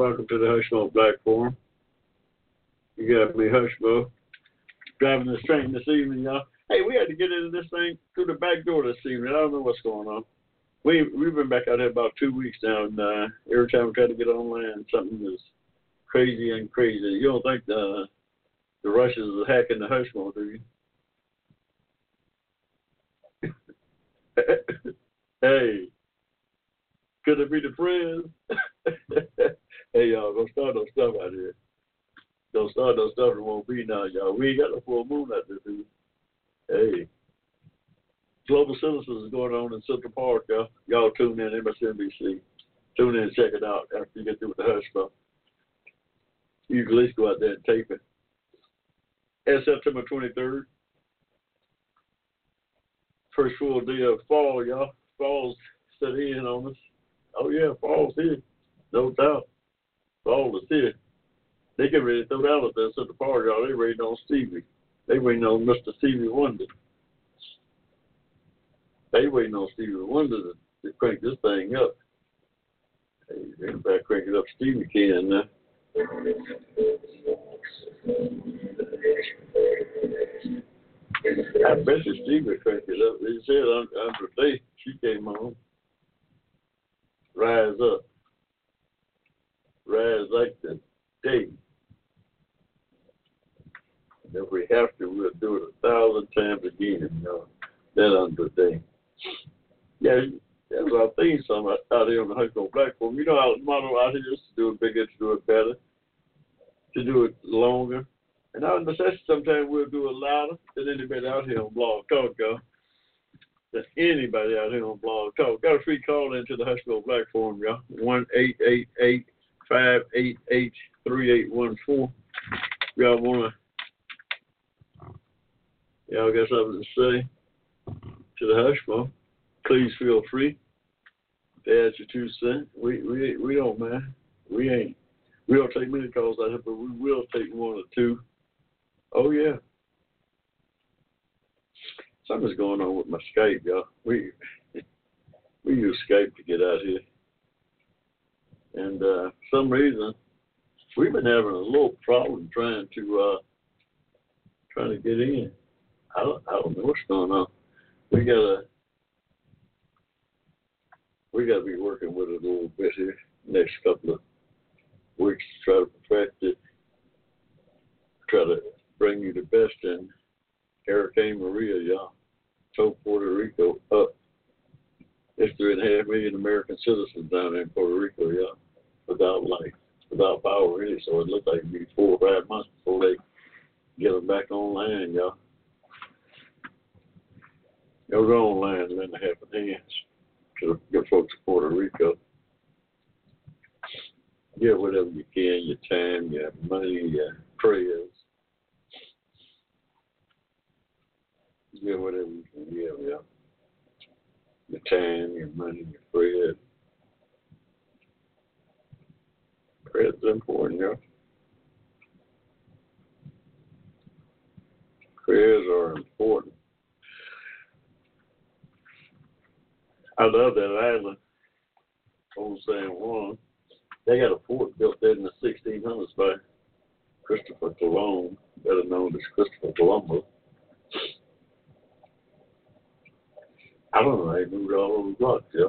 welcome to the Hushmo Black Forum. You got me, Hushmo, driving this train this evening, y'all. Hey, we had to get into this thing through the back door this evening. I don't know what's going on. We we've been back out here about two weeks now, and uh, every time we try to get online, something is crazy and crazy. You don't think the the Russians are hacking the Hushmo, do you? hey, could it be the friends? hey, y'all, don't start no stuff out here. Don't start no stuff that won't be now, y'all. We ain't got no full moon out there, dude. Hey. Global Citizens is going on in Central Park, y'all. Y'all tune in, MSNBC. Tune in and check it out after you get through with the hush stuff. You can at least go out there and tape it. And September 23rd. First full day of fall, y'all. Fall's set in on us. Oh, yeah, fall's here. No doubt. Fall is here. They get ready to throw down with us at the park, y'all. They waiting on Stevie. They waiting on Mr. Stevie Wonder. They waiting on Stevie Wonder to, to crank this thing up. Hey, they better crank it up Stevie can now. I bet you Stevie cranked it up. He said Andra Day she came on. Rise up. The day. And if we have to, we'll do it a thousand times again, you know. That Andra Day. Yeah, that's what our theme song out here on the Hushmo Black Forum. You know, our motto out here is to do it bigger, to do it better, to do it longer. And out the necessity, sometimes we'll do it louder than anybody out here on Blog Talk, y'all. Than anybody out here on Blog Talk. Got a free call into the Hushmo Black Forum, y'all. 1 888 588 3814. Y'all want to, y'all got something to say to the Hushmo? Please feel free to add your two cents. We, we, we don't mind. We ain't. We don't take many calls out here, but we will take one or two. Oh yeah. Something's going on with my Skype, y'all. We we use Skype to get out here, and uh, for some reason we've been having a little problem trying to uh, trying to get in. I don't I don't know what's going on. We gotta we gotta be working with it a little bit here next couple of weeks to try to perfect it. Try to bring you the best in Hurricane Maria, y'all. Tow Puerto Rico up. There's three and a half million American citizens down there in Puerto Rico, y'all, without life, without power really. So it looks like it'll be four or five months before they get them back on land, y'all. They'll go on land and then they have hands to get folks to Puerto Rico. Get whatever you can, your time, your money, your prayers. Get whatever you can give, yeah. Your time, your money, your. Prayers is important, yeah. Prayers are important. I love that island, Old San Juan. They got a fort built there in the 1600s by Christopher Colon, better known as Christopher Columbus. I don't know. They moved all over the block, yeah.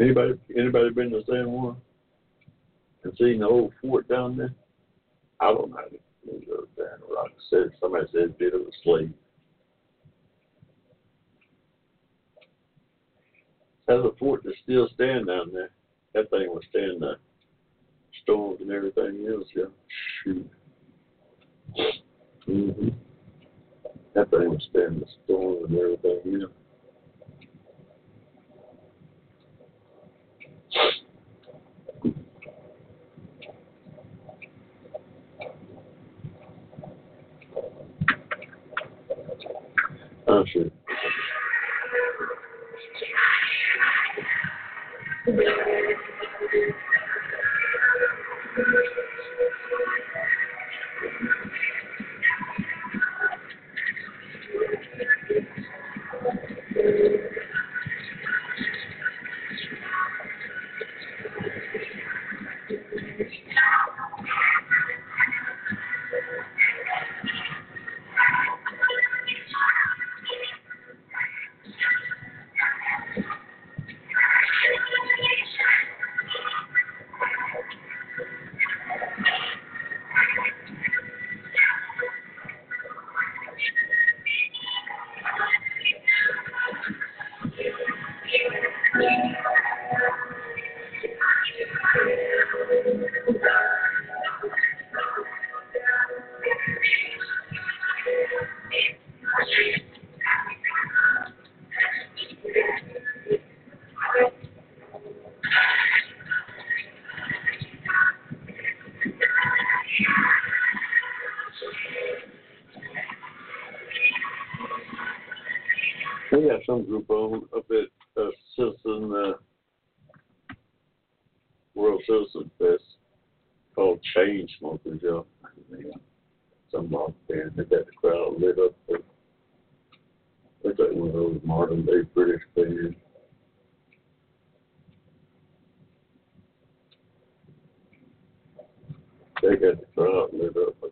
Anybody anybody been to San Juan and seen the old fort down there? I don't know. It was over there rock. Said somebody said it was a slave. Has a fort that still stand down there. That thing was standing there. Storms and everything else, yeah. Shoot. Mhm. That thing was standing the storms and everything else. sure. some group own a bit of citizen uh, World Citizen Fest called Chainsmokers. Yeah, you know, some out band and they got the crowd lit up. With, it's like one of those modern day British bands. They got the crowd lit up.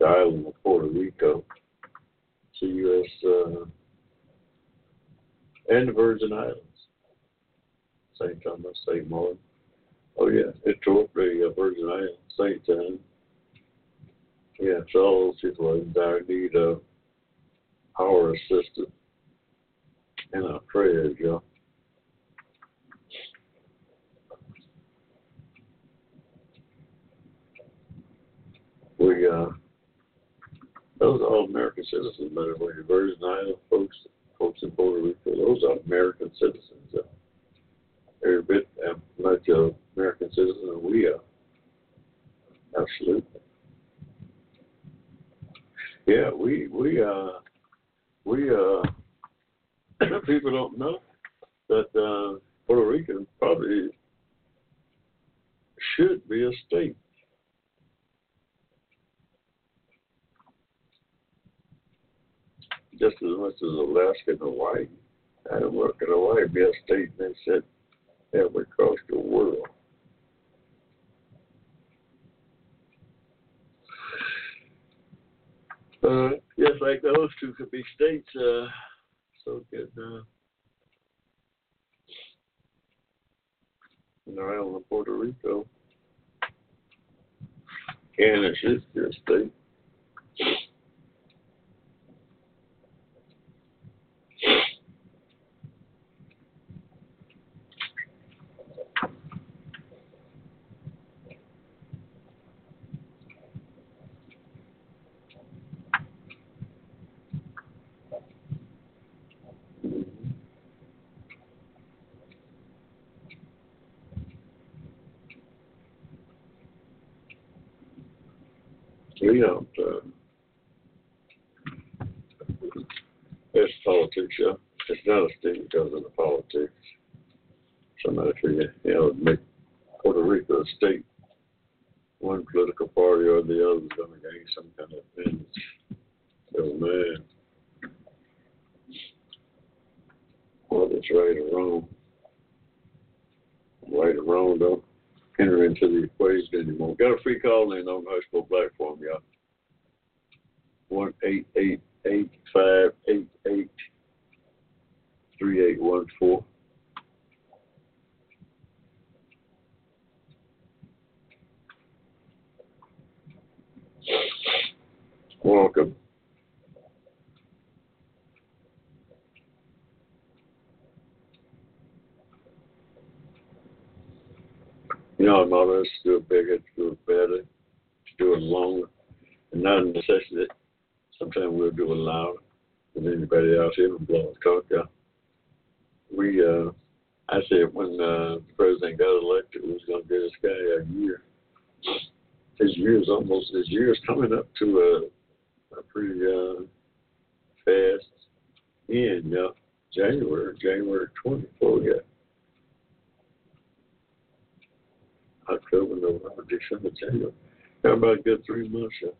the island of Puerto Rico the U.S. Uh, and the Virgin Islands, St. Thomas, St. Martin. Oh yeah, it's the uh, Virgin Islands, St. John. Yeah, so all those people are in dire need uh, of our assistance and our prayers, uh, y'all. We uh, all American citizens, by the way. The Virgin Island folks, folks in Puerto Rico, those are American citizens. Uh, every bit as much of American citizens we are. Absolutely. Yeah, we we uh we uh people don't know that uh Puerto Rico probably should be a state. Just as much as Alaska and Hawaii. I don't work in Hawaii be a state and they said halfway across the world. Uh, just like those two could be states, uh, so could uh, an island of Puerto Rico. Canada should be a state. We. Uh, it's politics, yeah. It's not a state because of the politics. Somebody figure, you know, make Puerto Rico a state. One political party or the other is going to gain some kind of advantage. Oh man, whether it's right or wrong, right or wrong, don't enter into the equation anymore. Got a free call in on the Hushmo platform, y'all. One eight eight eight five eight eight three eight one four. Welcome. You know, always do it bigger, it better, it longer, and not a necessity. Sometimes we'll do it louder than anybody else, even blow a talk out. We, uh, I said when uh, the president got elected, we was going to give this guy a year. His year's almost, his year's coming up to a, a pretty uh, fast end, yeah. January, January 24, yeah. October, November, December, January. Got about a good three months. Yeah.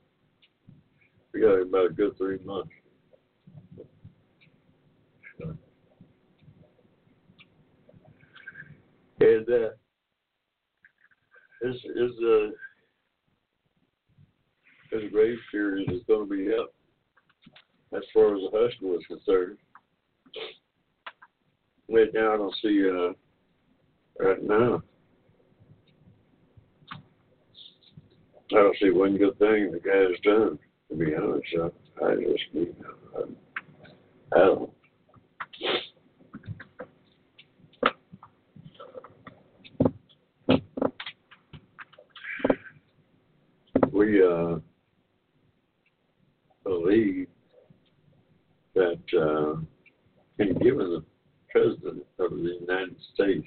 We got about a good three months. And uh, his his uh, his grace period is going to be up as far as the Hushmo is concerned. Right now, I don't see uh, right now. I don't see one good thing the guy has done. To be honest, I, I just, I, I don't. We uh, believe that uh, in giving the president of the United States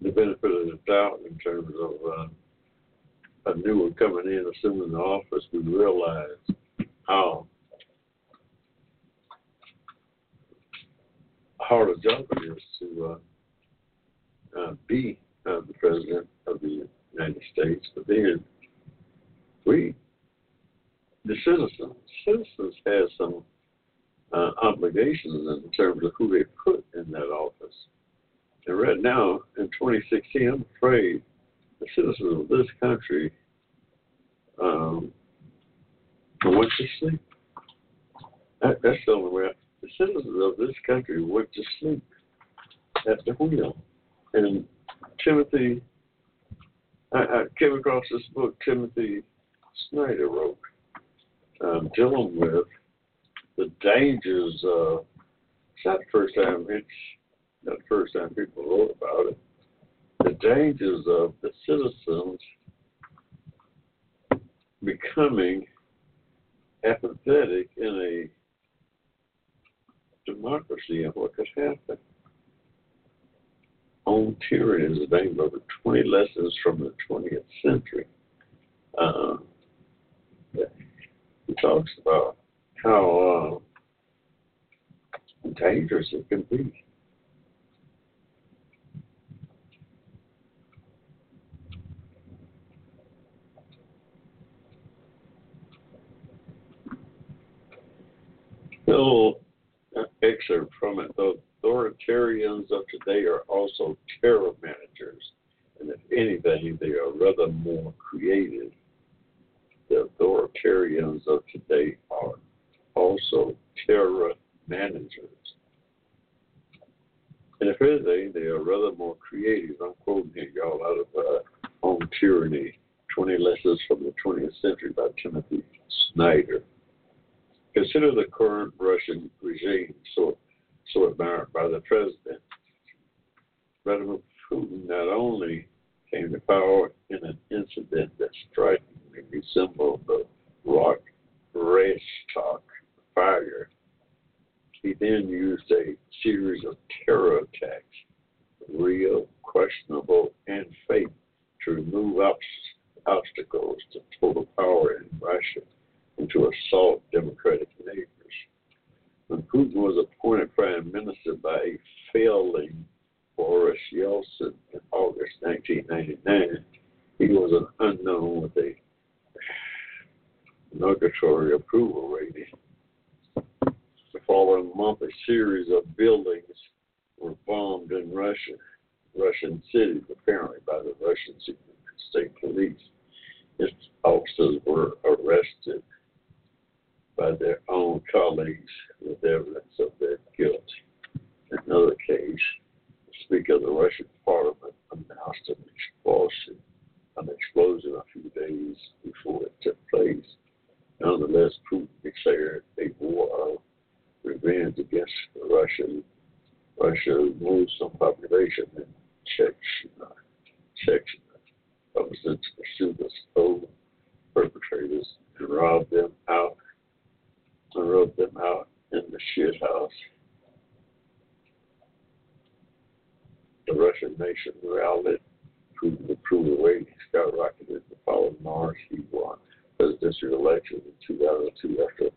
the benefit of the doubt in terms of uh, a new one coming in, assuming the office, we realize how hard a job it is to uh, uh, be uh, the president of the United States. But then we, the citizens, citizens have some uh, obligations in terms of who they put in that office. And right now, in 2016, I'm afraid the citizens of this country um, went to sleep. That, that's the only way. The citizens of this country went to sleep at the wheel. And Timothy, I, I came across this book Timothy Snyder wrote, um, dealing with the dangers of. It's not the first time it's not the first time people wrote about it. The dangers of the citizens becoming apathetic in a democracy and what could happen. On tyranny is the name of it. 20 lessons from the 20th century. Uh, he talks about how uh, dangerous it can be. Little excerpt from it. The authoritarians of today are also terror managers, and if anything, they are rather more creative. The authoritarians of today are also terror managers. And if anything, they are rather more creative. I'm quoting here, y'all, out of uh, On Tyranny 20 Lessons from the 20th Century by Timothy Snyder. Consider the current Russian regime so, so admired by the president. Vladimir Putin not only came to power in an incident that strikingly resembled the Rock Reichstag fire, he then used a series of terror attacks, real, questionable, and fake, to remove obstacles to total power in Russia and to assault democratic neighbors. When Putin was appointed prime minister by a failing Boris Yeltsin in August 1999, he was an unknown with a negatory approval rating. The following month, a series of buildings were bombed in Russia, Russian cities, apparently by the Russian state police. Its officers were arrested by their own colleagues with evidence of their guilt. In another case, the Speaker of the Russian Parliament announced an explosion, an explosion a few days before it took place. Nonetheless, Putin declared a war of revenge against the Russian Russia's Muslim population in Chechnya. Chechnya. To pursue the stole perpetrators and rob them out wrote them out in the shit house. The Russian nation rallied to the approval rating skyrocketed the following March. He won presidential election in 2002 after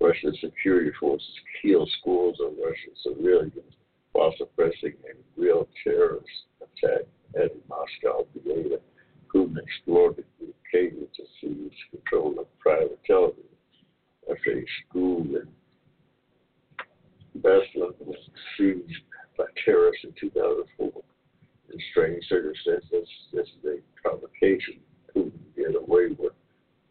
Russian security forces killed scores of Russian civilians while suppressing a real terrorist attack at Moscow Theater. Putin explored the occasion to seize control of private television after a school in Beslan was sieged by terrorists in 2004. In strange circumstances, this is a provocation Putin get away with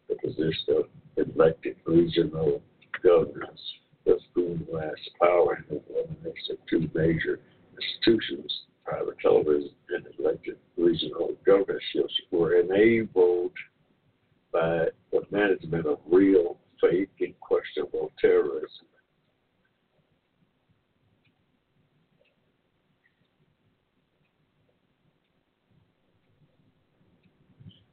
the position of elected regional governors. Thus, Putin last power and eliminates the two major institutions, private television and elected regional governorships, were enabled by the management of real fake and questionable terrorism.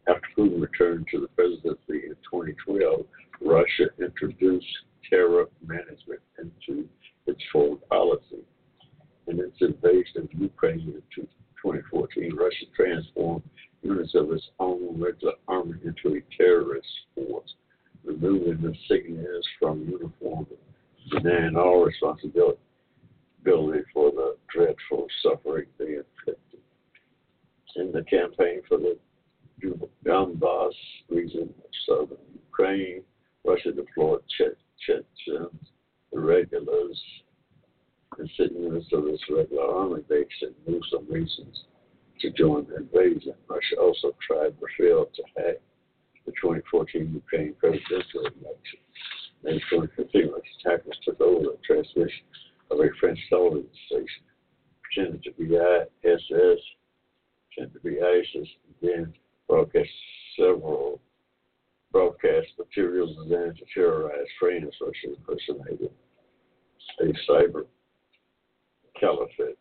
After Putin returned to the presidency in 2012, Russia introduced terror management into its foreign policy. In its invasion of Ukraine in 2014, Russia transformed units of its own regular army into a terrorist force removing the signatures from uniform, denying all responsibility for the dreadful suffering they inflicted. In the campaign for the Donbass region of southern Ukraine, Russia deployed Chechens, the regulars, and citizens of this regular army base in some reasons to join the invasion. Russia also tried but failed to hack the 2014 Ukraine presidential election. In 2015, attackers took over the transmission of a French television station, pretended to be ISS, pretended to be ISIS, and then broadcast several broadcast materials designed to terrorize France, Russia impersonated a cyber caliphate.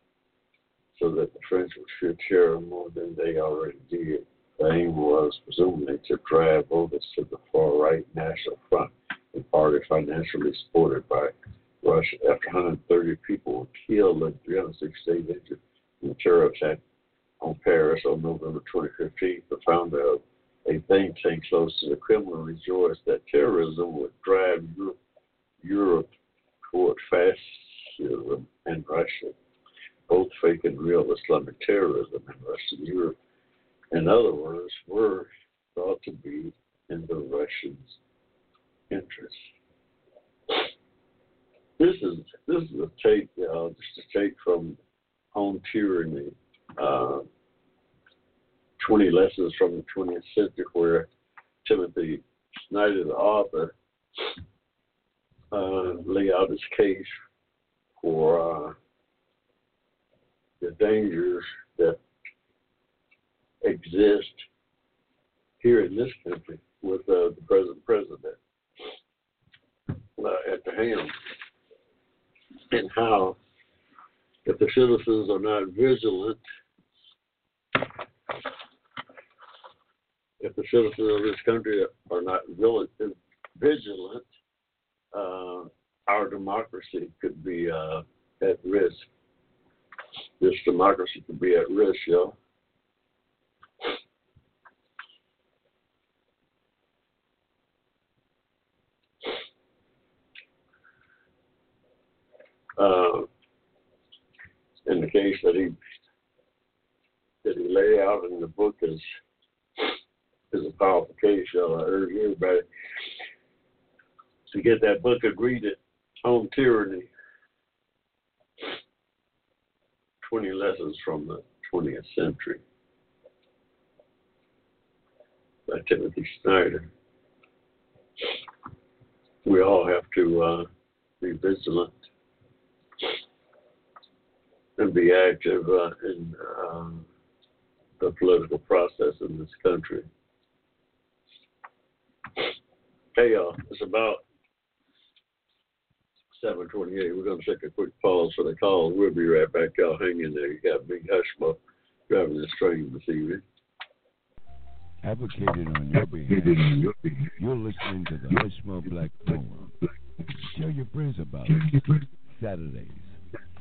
so that the French would fear terror more than they already did. Aim was presumably to drive voters to the far right National Front, a party financially supported by Russia. After 130 people were killed and 368 injured in the terror attack on Paris on November 2015, the founder of a think tank close to the Kremlin rejoiced that terrorism would drive Europe, Europe toward fascism and Russia, both fake and real Islamic terrorism in Western Europe. In other words, we're thought to be in the Russians' interest. This is this is a take uh, just a tape from On Tyranny, uh, 20 Lessons from the 20th Century, where Timothy Snyder, the author, uh, lay out his case for uh, the dangers that exist here in this country with uh, the present president uh, at the helm, and how if the citizens are not vigilant, if the citizens of this country are not vigilant, uh, our democracy could be uh, at risk. This democracy could be at risk, yo. Uh, case that he that he lay out in the book is is a powerful case. So I urge everybody to get that book and read it on tyranny. Twenty lessons from the twentieth century by Timothy Snyder. We all have to uh, be vigilant and be active uh, in um, the political process in this country. Hey, y'all, it's about 728. We're going to take a quick pause for the call. We'll be right back. Y'all hang in there. You got Big Hushmo driving this train this evening. Advocated on your behalf. You're listening to the Hushmo Black Forum. Tell your friends about it. Saturdays,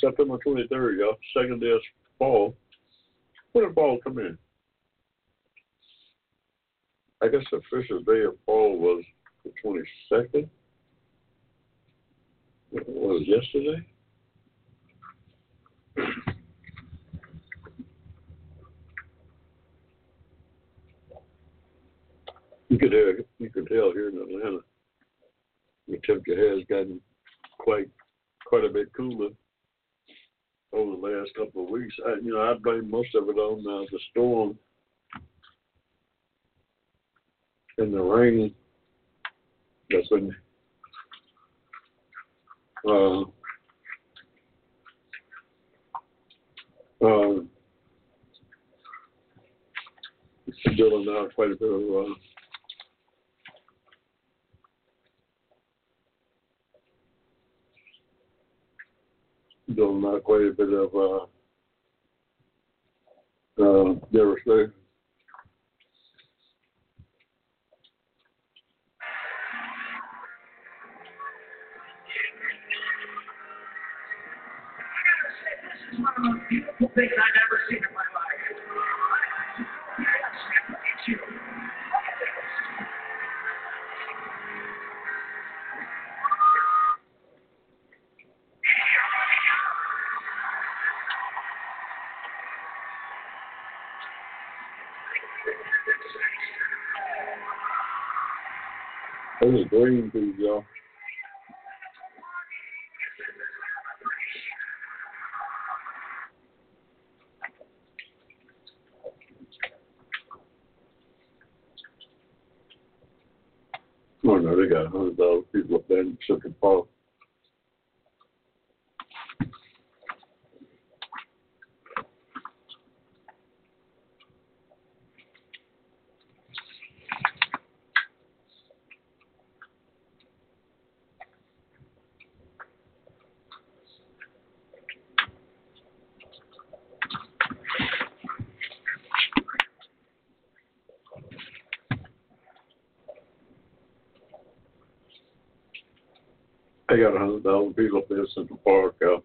September 23rd, y'all. Second day of fall. When did fall come in? I guess the official day of fall was the 22nd. What was it, yesterday? You could hear, you could tell here in Atlanta, the temperature has gotten quite quite a bit cooler last couple of weeks. I, you know, I blame most of it on uh, the storm and the rain that's been uh, it's dealing out quite a bit of uh, doing quite a bit of uh, uh, devastation. Beautiful things ever green peas, y'all. Oh no, they got a hundred thousand people up there in Central Park. They got a hundred thousand people up there in Central Park. Uh,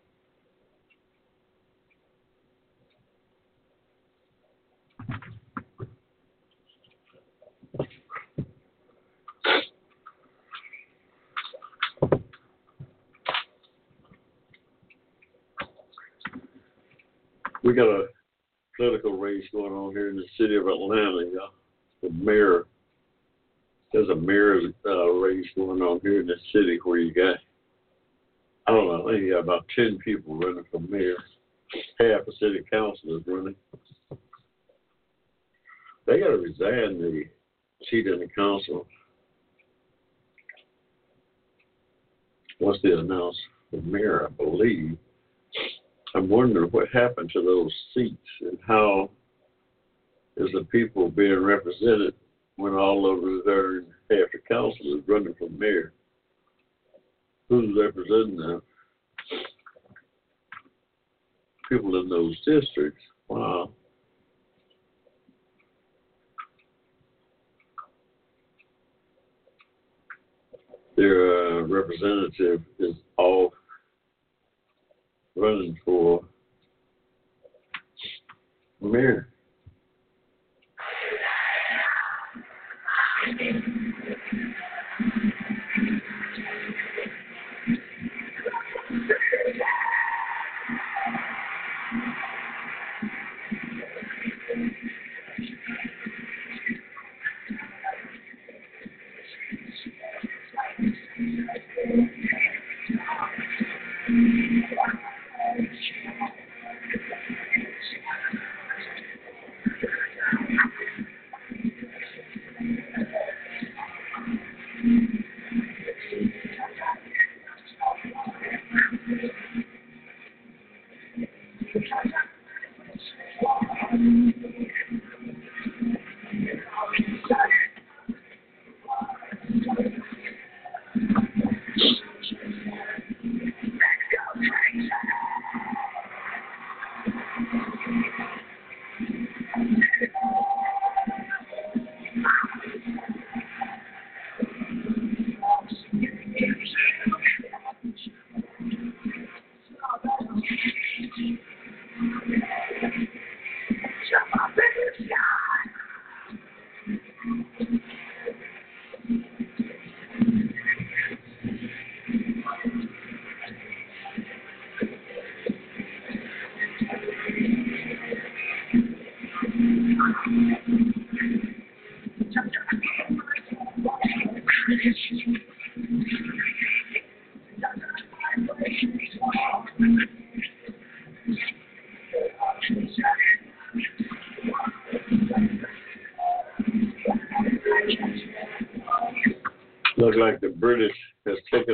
we got a political race going on here in the city of Atlanta. Yeah, the mayor. There's a mayor's uh, race going on here in the city where you got I don't know, I think you got about ten people running for mayor. Half the city council is running. They gotta resign the seat in the council. Once they announce the mayor, I believe. I'm wondering what happened to those seats and how is the people being represented when all over there half the council is running for mayor who's representing the people in those districts. Wow. Their uh, representative is off running for mayor. Thank you.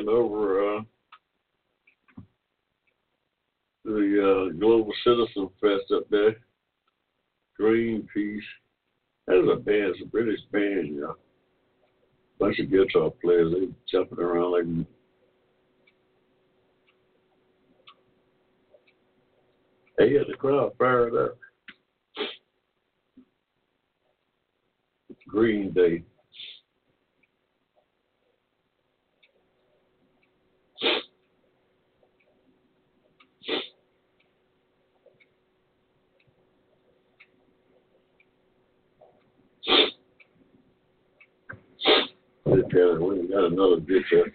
Over uh, the uh, Global Citizen Fest up there. Greenpeace. That's a band, it's a British band, you know. Bunch of guitar players, they jumping around like They had the crowd fired up. Green Day. Okay, we got another picture.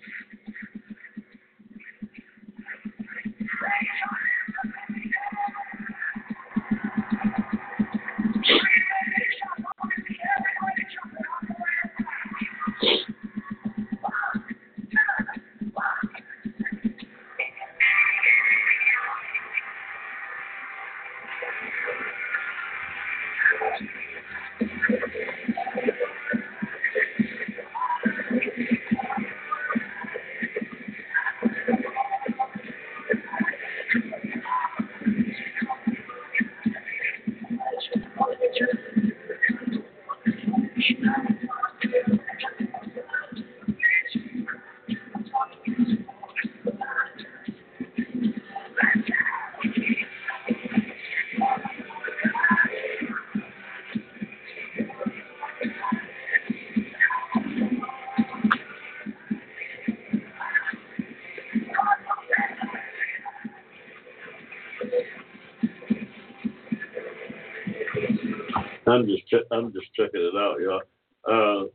I'm just che- I'm just checking it out, y'all. Uh,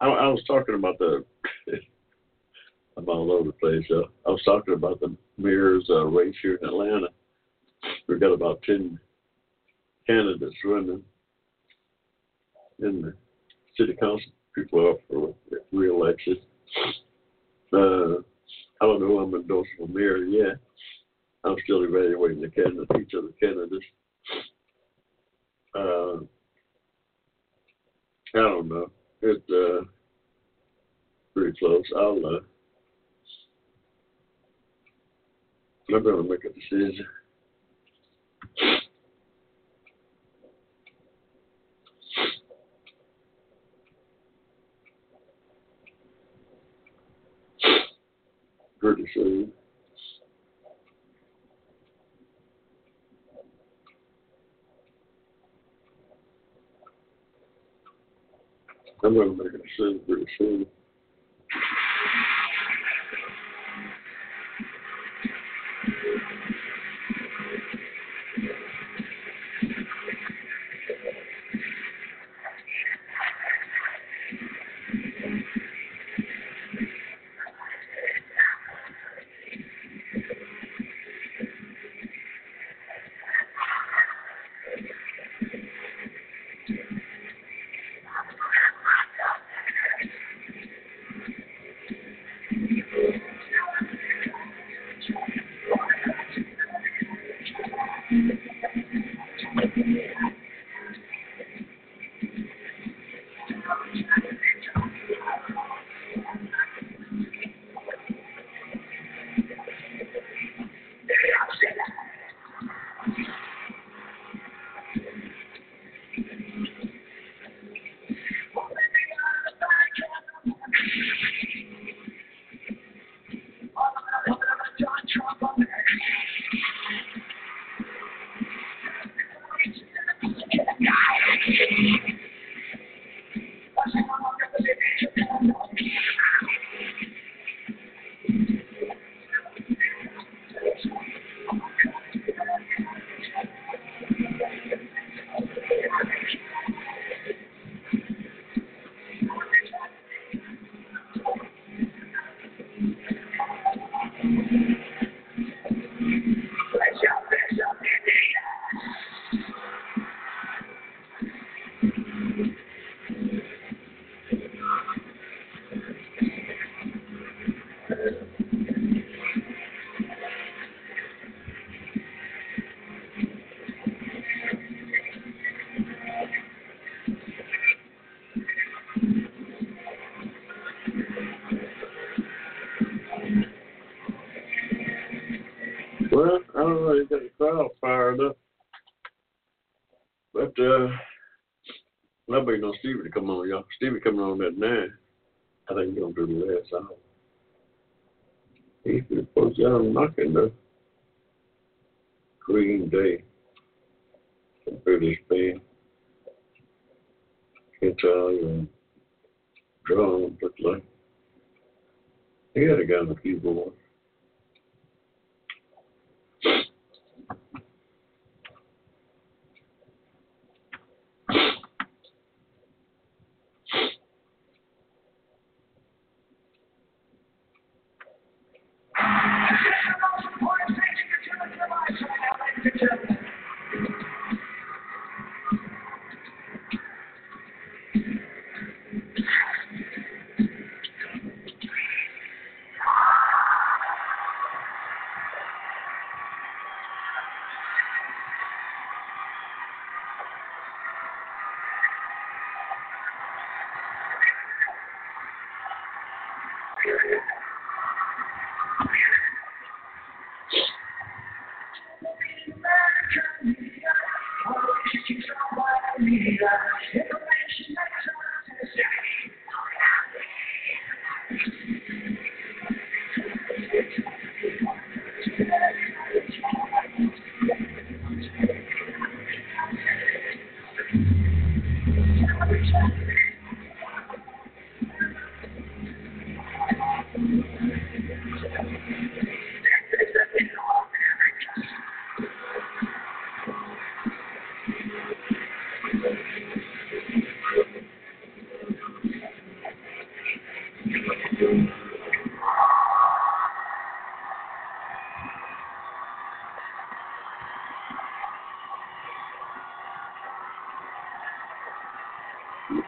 I, I was talking about the I'm all over the place. Uh, I was talking about the mayor's uh, race here in Atlanta. We've got about ten candidates running in the city council. People up for re-election. Uh, I don't know who I'm endorsing for mayor yet. I'm still evaluating the candidates, each of the candidates. Uh, I don't know. It's uh, pretty close. I'll. Uh, I'm going to make a decision. Soon. I'm going to make a decision pretty soon. They got the crowd fired up. But uh, nobody knows Stevie to come on, y'all. Stevie coming on at nine. I think he's gonna do the last hour. He's supposed to have knocking the Green Day, the British band, and drum, looked like. He had a guy on the keyboard.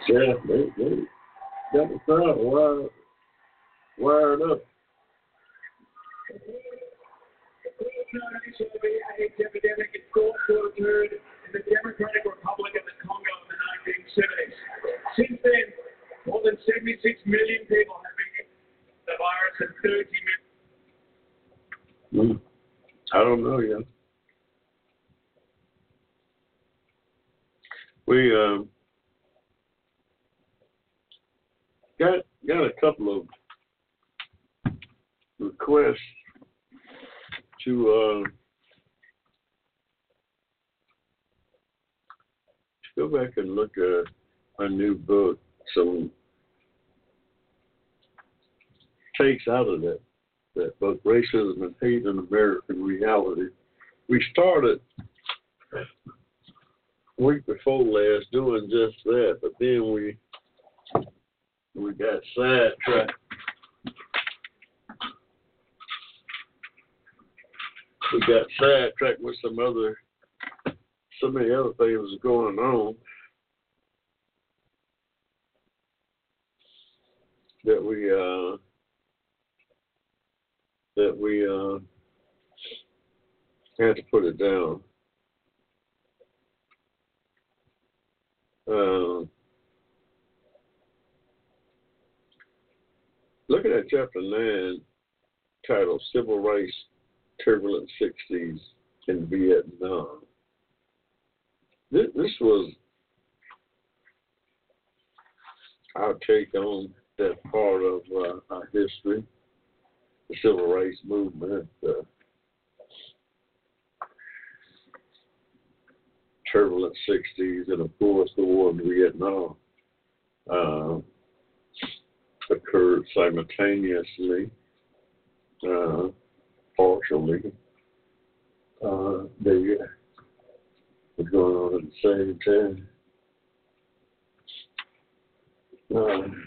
Yeah, they, they got the crowd wired, up. epidemic in Gulf occurred in the Democratic Republic of the Congo in the 1970s. Since then, more than 76 million people have been hit with the virus and 30 million. Hmm. I don't know yet. We um, got got a couple of requests to uh, go back and look at a new book, some takes out of that that both Racism and Hate in American Reality. We started week before last doing just that, but then we we got sidetracked. We got sidetracked with some other so many other things going on that we uh we uh had to put it down. Uh, looking at chapter 9, titled Civil Rights Turbulent 60s in Vietnam. This, this was our take on that part of uh, our history, the civil rights movement, the turbulent 60s, and of course the war in Vietnam uh, occurred simultaneously, uh, partially. Uh, they was going on at the same time. Um,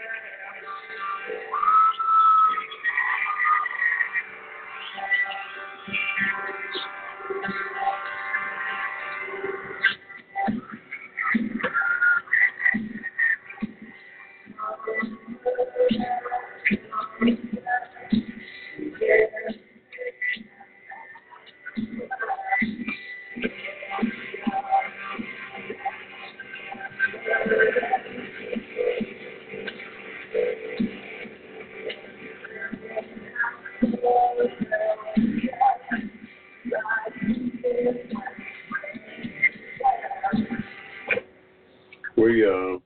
we uh,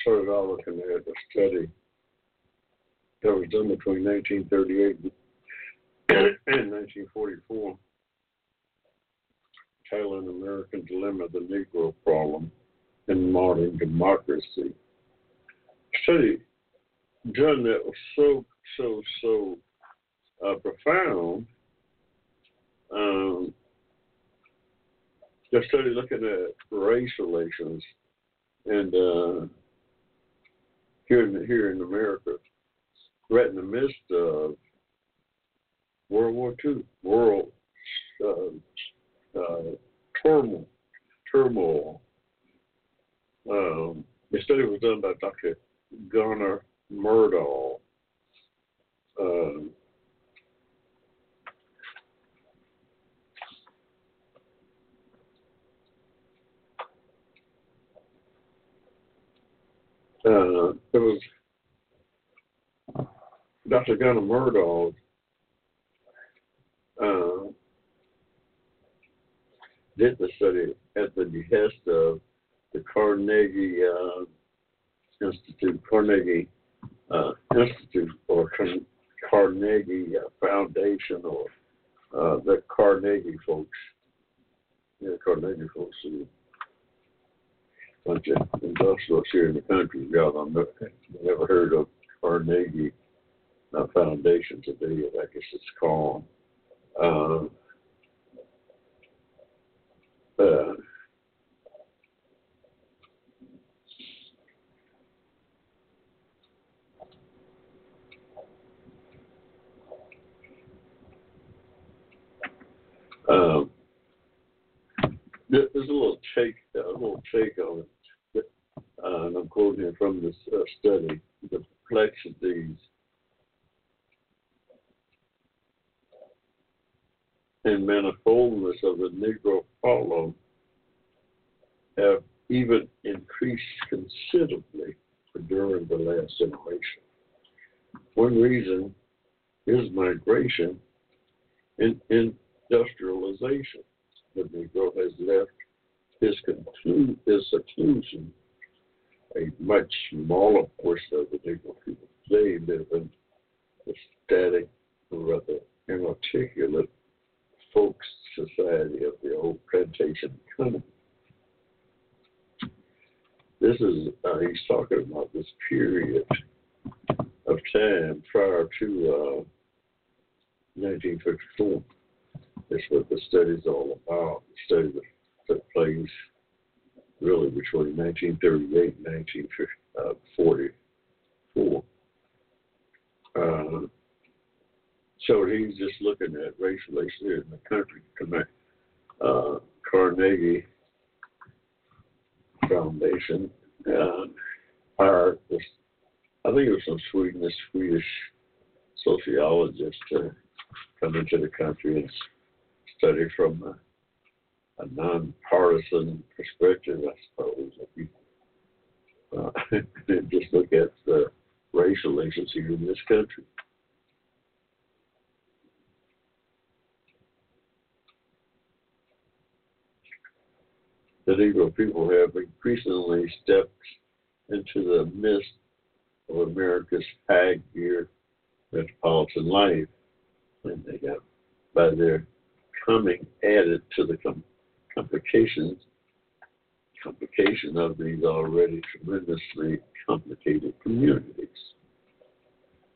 started out looking at a study that was done between 1938 and 1944 titled American Dilemma The Negro Problem in Modern Democracy. Study done that was so, so, so uh, profound um, the study looking at race relations and uh, here in here in America, right in the midst of World War II, world uh, uh, turmoil. turmoil. Um, the study was done by Dr. Gunnar Myrdal. Um, uh, it was Dr. Gunnar Myrdal uh, did the study at the behest of the Carnegie uh, Institute, Carnegie uh, Institute, or Car- Carnegie uh, Foundation, or uh, the Carnegie folks. Yeah, Carnegie folks. Who, bunch of industrialists here in the country. God, I've never heard of Carnegie uh, Foundation to today. I guess it's called. Uh, uh, um, there's a little take, a little take on it, uh, and I'm quoting from this uh, study: the complexities and manifoldness of the Negro problem have even increased considerably during the last generation. One reason is migration and industrialization. The Negro has left his, conclu- his seclusion a much smaller portion of the Negro people. They live in static, rather inarticulate folk society of the old plantation economy. This is, uh, he's talking about this period of time prior to uh, 1954. That's what the study's all about. The study that took place really between 1938 and 1944. Uh, so he's just looking at race relations in the country. Uh, Carnegie Foundation uh, hired this, I think it was some Swedish, Swedish sociologist to come into the country and study from a, a nonpartisan perspective, I suppose. Uh, just look at the race relations here in this country. The Negro people have increasingly stepped into the midst of America's high gear metropolitan life, and they got by their coming added to the com- complications complication of these already tremendously complicated communities.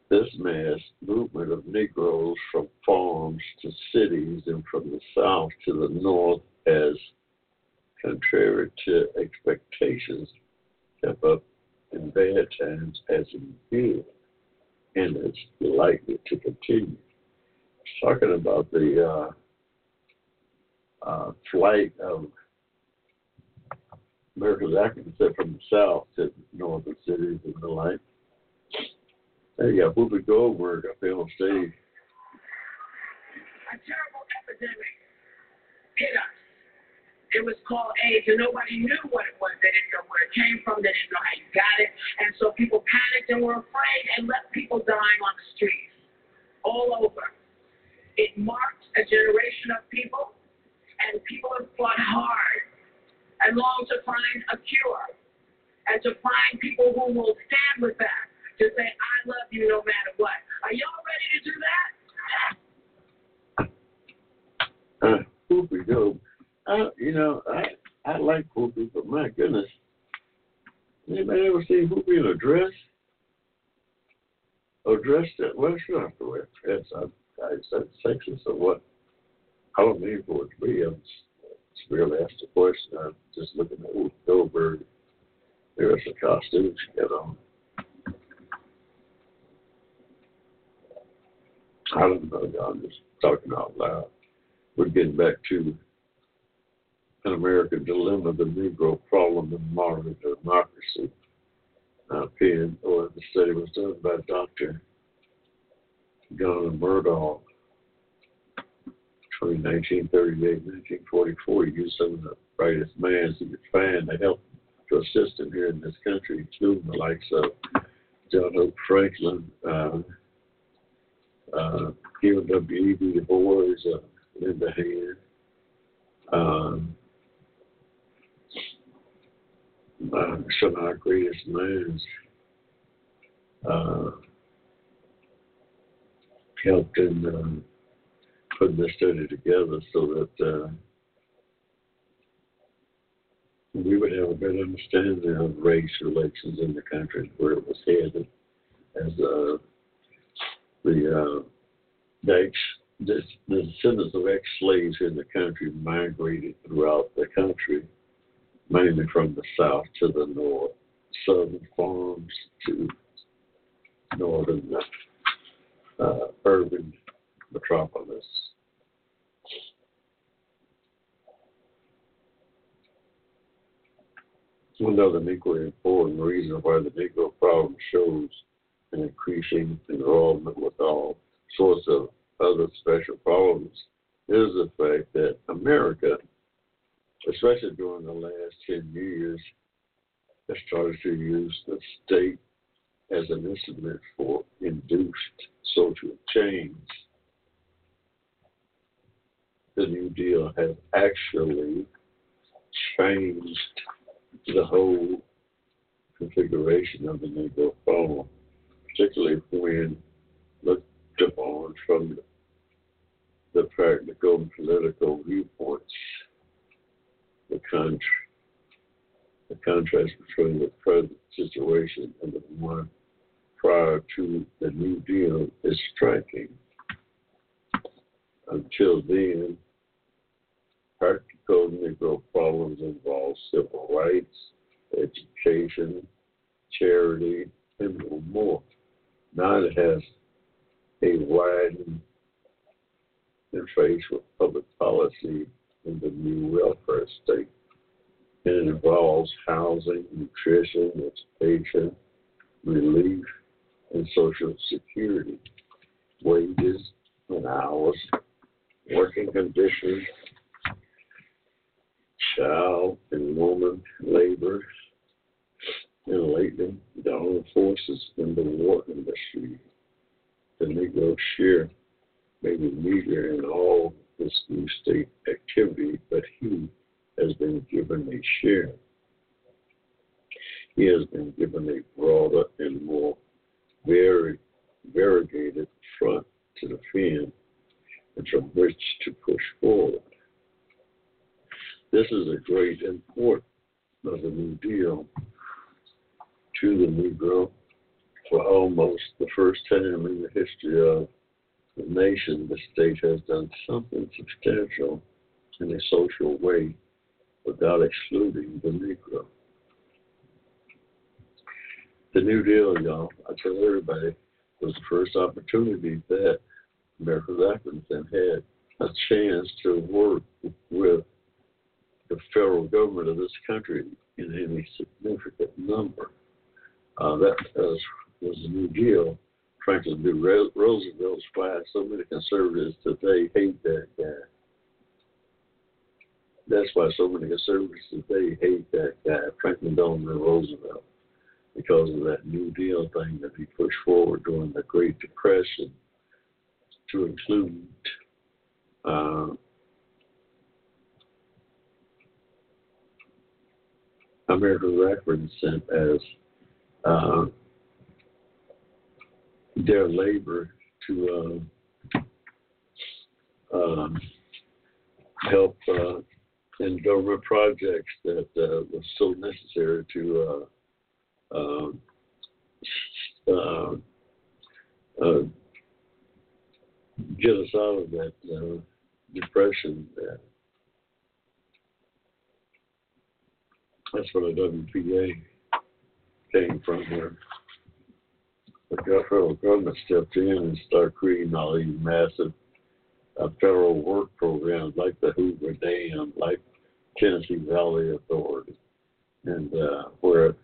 This mass movement of Negroes from farms to cities and from the south to the north has contrary to expectations, kept up in bad times as in good, and it's likely to continue. Talking about the uh, uh, flight of America's Africans from the south to northern cities and the like. There you got Whoopi Goldberg up there on stage. A terrible epidemic hit us. It was called AIDS, and nobody knew what it was. They didn't know where it came from. They didn't know how you got it. And so people panicked and were afraid and left people dying on the streets all over. It marked a generation of people, and people have fought hard and longed to find a cure. and to find people who will stand with that, to say, I love you no matter what. Are y'all ready to do that? Uh, Whoopi Gold. I, you know, I I like Whoopi, but my goodness, anybody ever seen Whoopi in a dress? Or dressed at well, she don't have to wear a dress. I, I, is that sexist or what? I don't mean for it to be. I'm just, really asked a question. I'm just looking at Whoopi Goldberg. There's a costume she got on. I don't know. I'm just talking out loud. We're getting back to an American dilemma, the Negro problem in modern democracy. Uh, pen or the study was done by Dr. Gunnar Myrdal between 1938 and 1944. He used some of the brightest minds he could find to help to assist him here in this country, including the likes of John Hope Franklin, uh, uh, Stephen W. E. Du Bois, uh, Linda Hand, uh, some of our greatest minds uh, helped in um, putting this study together so that uh, we would have a better understanding of race relations in the country, where it was headed, as uh, the uh, ex, the the descendants of ex-slaves in the country migrated throughout the country mainly from the south to the north, southern farms to northern uh, urban metropolis. Another equally important reason why the Negro problem shows an increasing enrollment with sorts of other special problems is the fact that America especially during the last 10 years, has started to use the state as an instrument for induced social change. The New Deal has actually changed the whole configuration of the Negro problem, particularly when looked upon from the practical and political viewpoints the contrast between the present situation and the one prior to the New Deal is striking. Until then, practical Negro problems involve civil rights, education, charity, and more. Now it has a widened interface with public policy in the new welfare state. And it involves housing, nutrition, education, relief, and social security, wages and hours, working conditions, child and woman labor, and lately the armed forces in the war industry. The Negro share may be meager in all this new state activity, but he has been given a share. He has been given a broader and more very variegated front to defend and from which to push forward. This is a great import of the New Deal to the Negro for almost the first time in the history of the nation, the state has done something substantial in a social way without excluding the Negro. The New Deal, y'all, I tell everybody, was the first opportunity that America's Africans had a chance to work with the federal government of this country in any significant number. Uh, that was, was the New Deal Franklin D. Roosevelt's why so many conservatives today hate that guy. That's why so many conservatives today hate that guy, Franklin Delano Roosevelt, because of that New Deal thing that he pushed forward during the Great Depression to include uh, American sent as uh, their labor to uh, um, help uh, in government projects that uh, was so necessary to uh, uh, uh, get us out of that uh, depression. That that's where the WPA came from. Where the federal government stepped in and started creating all these massive uh, federal work programs like the Hoover Dam, like Tennessee Valley Authority, and uh, where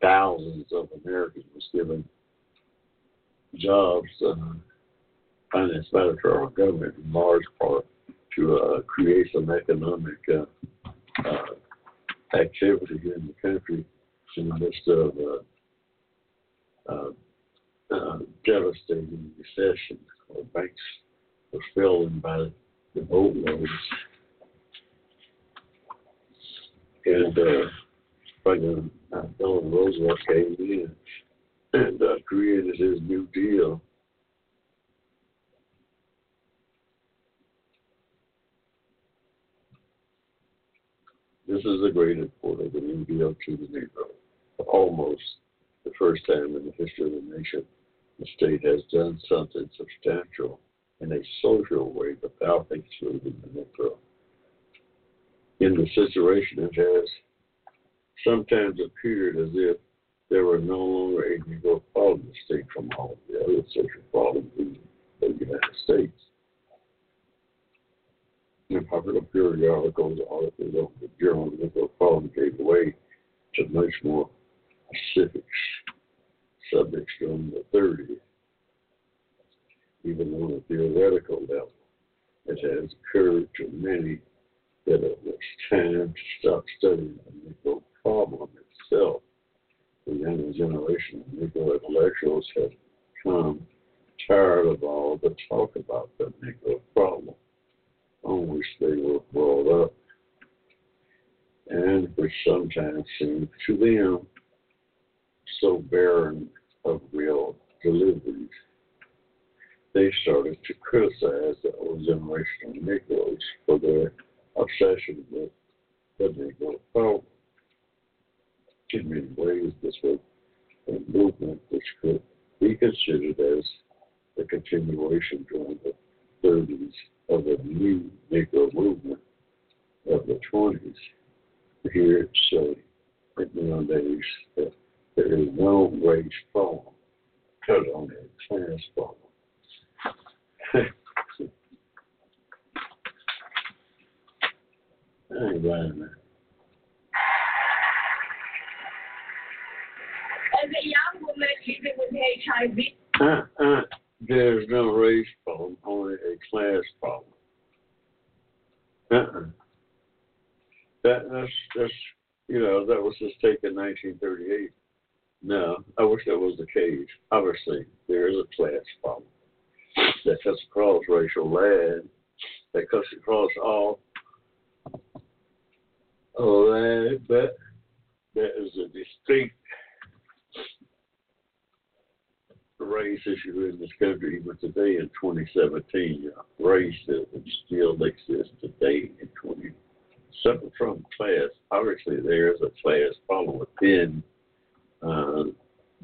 thousands of Americans was given jobs uh, financed by the federal government in large part to uh, create some economic uh, uh, activity in the country in the midst of uh, uh, uh, devastating recession where banks were failing by the boatloads. And uh, President uh, Eleanor Roosevelt came in and uh, created his New Deal. This is the great import of the New Deal to the Negro. Almost the first time in the history of the nation, the state has done something substantial in a social way without excluding the Negro. In the situation, it has sometimes appeared as if there were no longer a Negro problem distinct from all the other social problems in the United States. In popular periodicals, articles of the Journal Negro problem gave way to much more specific subjects during the 30s. Even on a theoretical level, it has occurred to many that it was time to stop studying the Negro problem itself. The younger generation of Negro intellectuals have become tired of all the talk about the Negro problem on which they were brought up and which sometimes seemed to them so barren of real deliveries. They started to criticize the old generation of Negroes for their obsession with the Negro problem. In many ways, this was a movement which could be considered as a continuation during the 30s of the new Negro movement of the 20s. Here, so in nowadays, that there is no race problem, cut on a class problem. I ain't lying, man. As a young woman living with HIV, Uh, uh, there's no race problem, only a class problem. Uh-uh. That, that's, that's, you know, that was just taken in 1938. No, I wish that was the case. Obviously, there is a class problem that cuts across racial lines, that cuts across all all that, but that is a distinct race issue in this country even today in 2017. Racism still exists today in 20. Separate from class, obviously there is a class problem within uh,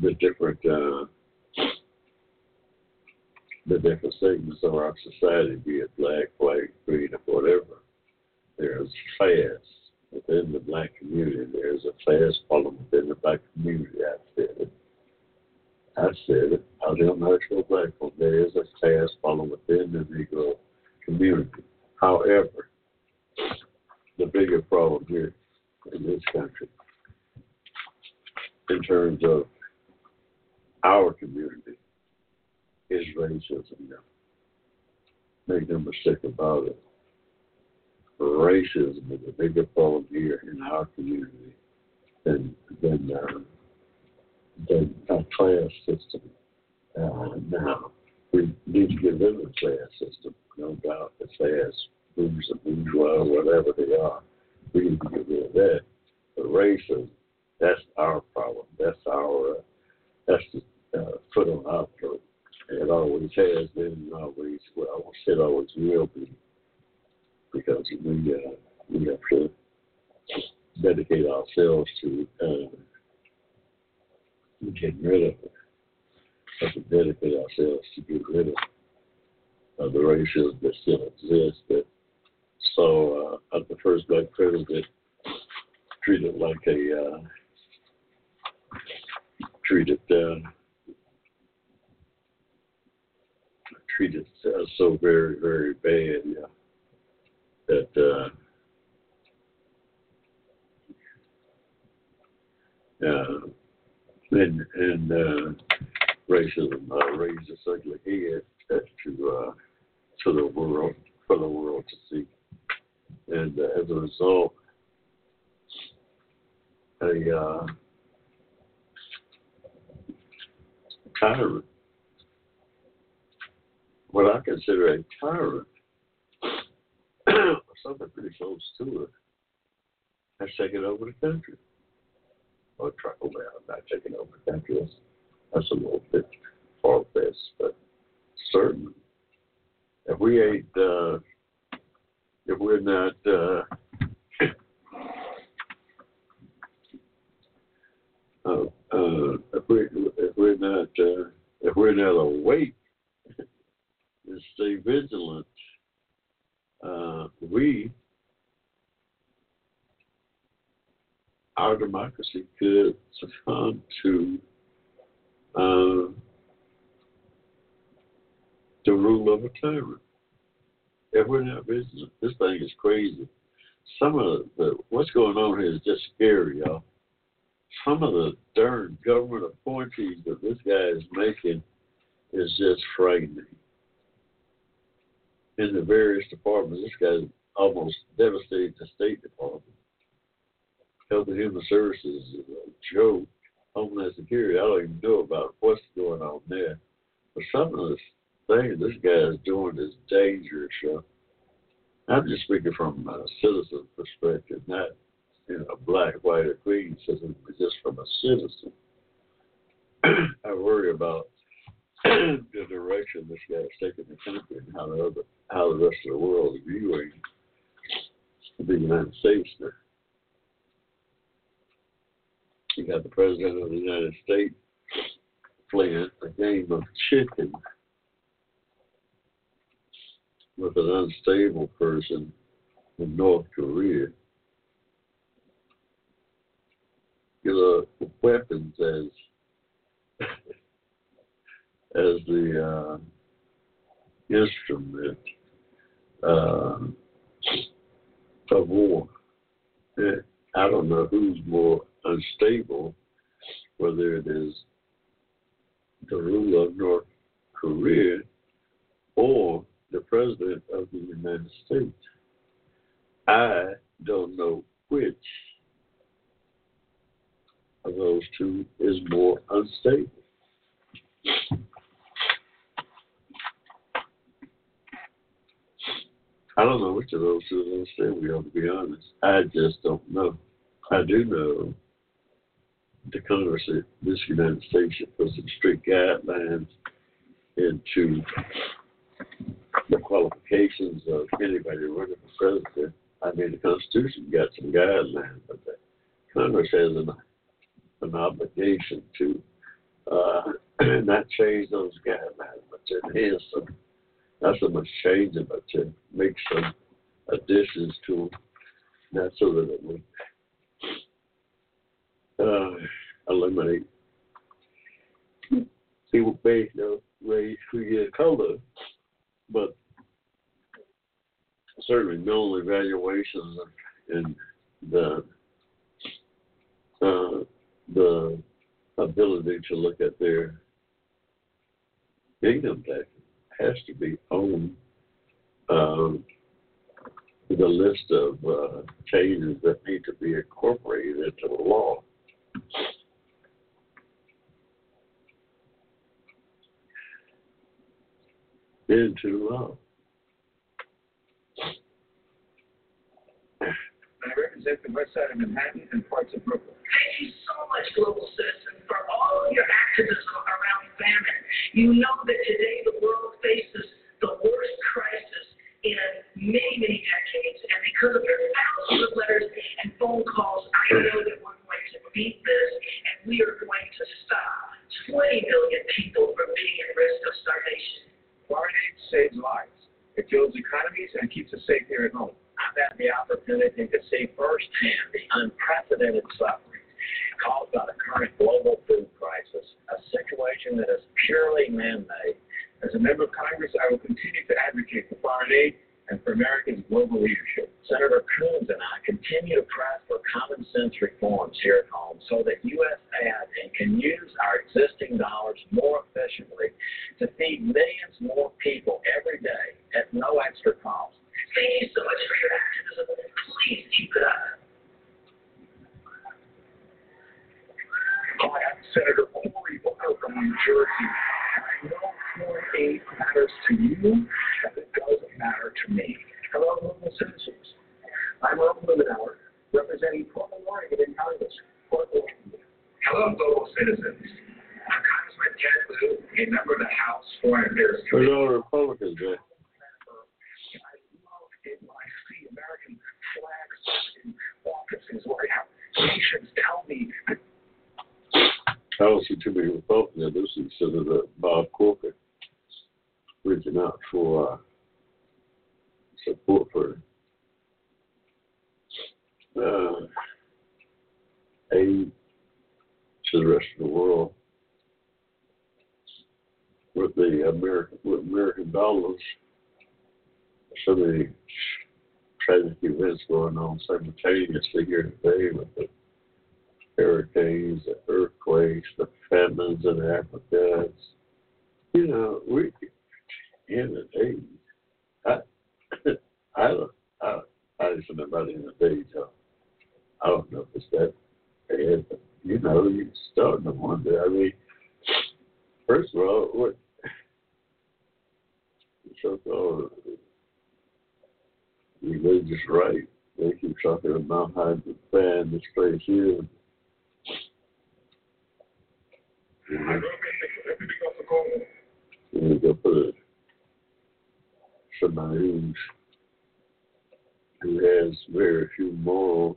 the different uh, the different segments of our society, be it black, white, green, or whatever. There's class within the black community. There's a class problem within the black community. I said it. I said it. I don't know actual black folk. There is a class problem within the Negro community. However, the bigger problem here in this country, in terms of our community, is racism now. Make no mistake about it. Racism is a bigger problem here in our community than than uh, than our class system. Uh, now we need to get rid of the class system, no doubt. The class, bourgeois, bourgeois, whatever they are, we need to get rid of that. But racism That's our problem. That's our uh, that's the uh, foot on our throat. It always has been, always well. It always will be, because we uh, we have to dedicate ourselves to uh, getting rid of it. Have to dedicate ourselves to get rid of uh, the racism that still exists. That so uh, the first black president treated like a uh, treated uh, treated uh, so very very bad yeah, that uh, uh, and and uh, racism uh, raised its ugly head to uh, to the world for the world to see, and uh, as a result, a uh, tyrant, what I consider a tyrant, or something pretty close to it, has taken over the country. Or trickle down, not taking over the country. That's, that's a little bit far fetched, but certain. If we ain't, uh, if we're not, uh, uh, uh, if we if we're not uh, if we're not awake and stay vigilant, uh, we our democracy could succumb to uh, the rule of a tyrant. If we're not vigilant, this thing is crazy. Some of the what's going on here is just scary, y'all some of the darn government appointees that this guy is making is just frightening. In the various departments, this guy almost devastated the State Department. Health and Human Services is a joke. Homeland Security, I don't even know about what's going on there. But some of the things this guy is doing is dangerous. I'm just speaking from a citizen perspective, not you know, black, white, or green citizen, but just from a citizen. I worry about the direction this guy is taking the country and how the other, how the rest of the world is viewing the United States now. You got the president of the United States playing a game of chicken with an unstable person in North Korea. particular weapons as as the uh, instrument Um, of war. I don't know who's more unstable, whether it is the ruler of North Korea or the president of the United States. I don't know which of those two is more unstable. I don't know which of those two is unstable, to be honest. I just don't know. I do know the Congress of this United States should put some strict guidelines into the qualifications of anybody running for president. I mean, the Constitution got some guidelines, but the Congress has enough an obligation to uh, not change those guidelines, but to enhance them. Not so much change them, but to make some additions to them, not so that it would uh, eliminate. People based on race, create color, but certainly no evaluations in the uh, the ability to look at their income tax has to be on um, the list of uh, changes that need to be incorporated into the law. Into law. I represent the west side of Manhattan and parts of Brooklyn. Thank you so much, global citizen, for all of your activism around famine. You know that today the world faces the worst crisis in many, many decades. And because of your thousands of letters and phone calls, I know that we're going to beat this and we are going to stop 20 million people from being at risk of starvation. Foreign aid saves lives. It fuels economies and keeps us safe here at home. I've had the opportunity to see firsthand the unprecedented suffering caused by the current global food crisis, a situation that is purely man-made. As a member of Congress, I will continue to advocate for foreign aid and for America's global leadership. Senator Coons and I continue to press for common sense reforms here at home so that USAID can use our existing dollars more efficiently to feed millions more people every day at no extra cost. Thank you so much for your activism. Please keep it up. Hi, I'm Senator Cory Booker from New Jersey. I know foreign aid matters to you, as it does matter to me. Hello, local citizens. I'm Earl Blumenauer, representing Portland, Oregon in Congress. Portland. Hello, global citizens. I'm Congressman Ted Lieu, a member of the House Foreign Affairs Where's Committee. all the Republicans at? I love it when I see American flags in offices where I have nations tell me that I don't see too many Republicans. I do see Senator Bob Corker reaching out for uh, support for uh, aid to the rest of the world with the American with American dollars. So many tragic events going on simultaneously here today with the hurricanes, the earthquakes, the famines in Africa. It's, you know, we in the days. I I don't I I just know about in the days. So I don't know if it's that bad, but you know, you're starting to wonder. I mean, first of all, what so-called religious right? They keep talking about how to ban this place here. I grew up in the Republic of the Congo. And they go put a, somebody who's, who has very few morals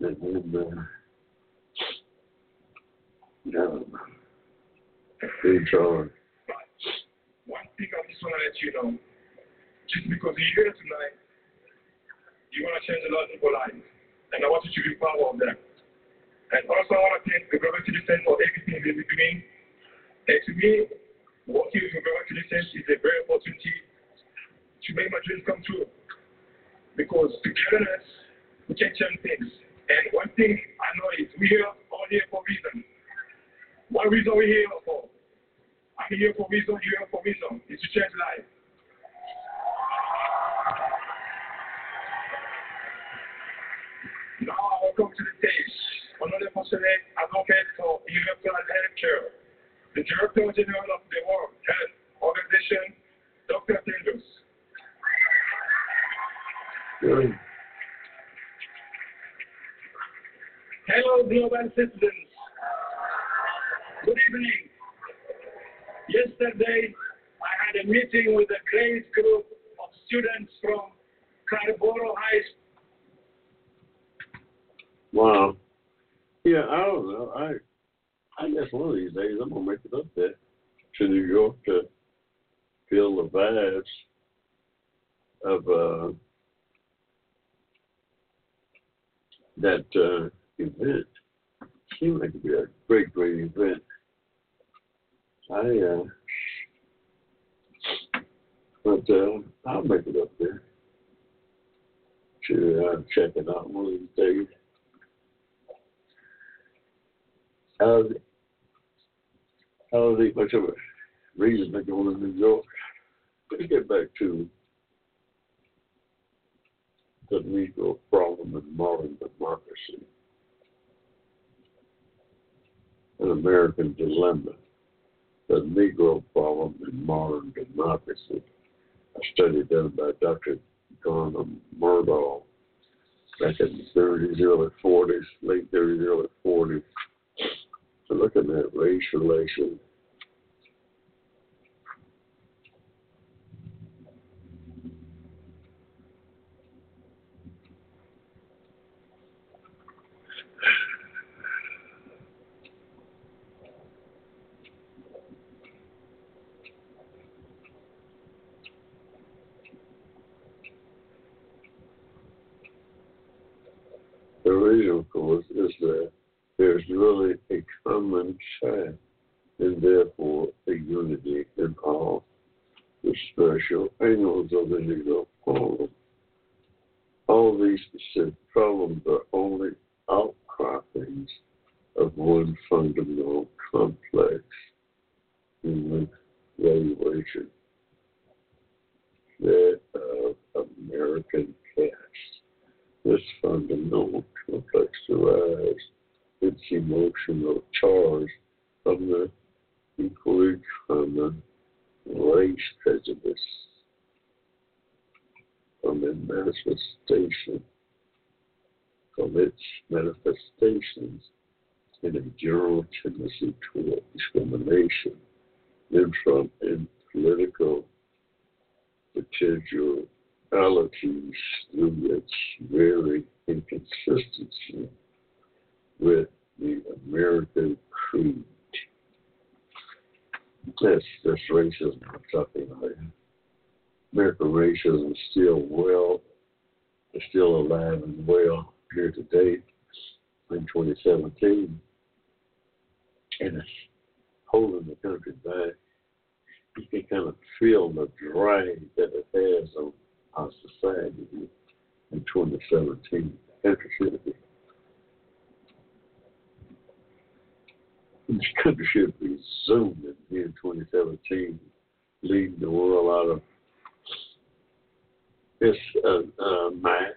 and then uh, no, in charge. One thing I just want to let you know, just because you're here tonight, you want to change a lot of people's lives. And I want you to be part of them. And also, I want to thank the Global Citizen for everything they've been doing. And to me, working with the Global Citizen is a great opportunity to make my dreams come true. Because togetherness, we can change things. And one thing I know is we're here all here for reason. What reason are we here for? I'm here for reason, you're here for reason. It's to change life. Now welcome to the stage Honorable Advocate for Universal Healthcare, the Director General of the World Health Organization, Dr. Tedros. Hello, global citizens. Good evening. Yesterday, I had a meeting with a great group of students from Cariboro High School. Wow. Yeah, I don't know. I I guess one of these days I'm gonna make it up there to New York to feel the vibes of uh that uh event. Seemed like it'd be a great, great event. I uh but uh I'll make it up there to uh, check it out one of these days. I don't, don't think much of a reason to go to New York. Let's get back to the Negro problem in modern democracy, an American dilemma, the Negro problem in modern democracy, a study done by Dr. Gunnar Myrdal back in the 30s, early 40s, late 30s, early 40s. Looking at race relations. The reason, of course, is that there's really a common chat and therefore a unity in all the special angles of the Negro problem. All these specific problems are only outcroppings of one fundamental complex human valuation that of American caste. This fundamental complex derives its emotional charge from the equally common race prejudice, from its manifestation, from its manifestations in a general tendency toward discrimination, and from in political potentialities through its very inconsistency with the American creed. That's, that's racism about. American racism is still well, is still alive and well here today in 2017. And it's holding the country back. You can kind of feel the drag that it has on our society in 2017. Country this country should be zooming in 2017, leading the world out of this uh, uh,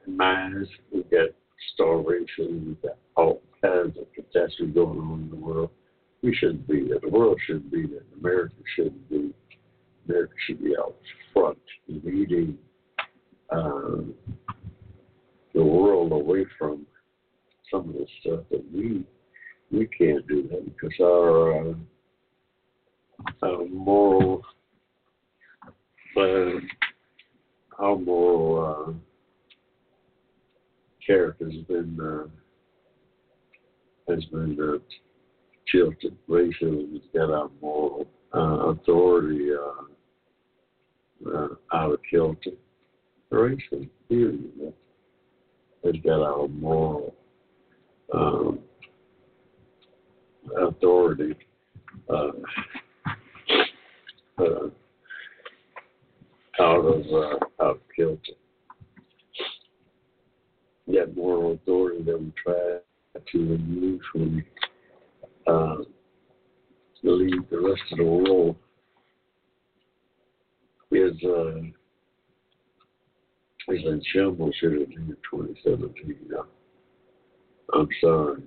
mines. We've got starvation. We've got all kinds of catastrophes going on in the world. We shouldn't be there. The world shouldn't be there. America shouldn't be. America should be out front, leading um, the world away from some of the stuff that we we can't do that because our uh, our moral uh, our moral uh, character has been uh, has been uh, tilted. Racism has got our moral uh, authority uh, uh, out of kilter. Racism, period, has got our moral um, authority uh, uh, out of uh, out of. Yet moral authority that we try to from uh, lead the rest of the world is uh, is in shambles here in 2017. I'm sorry.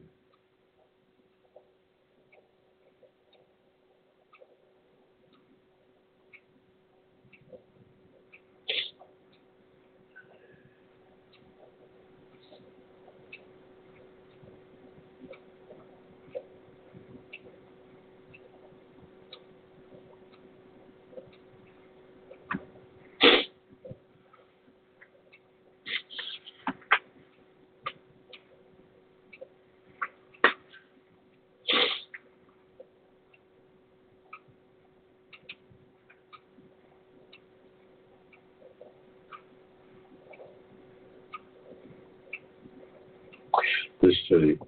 This study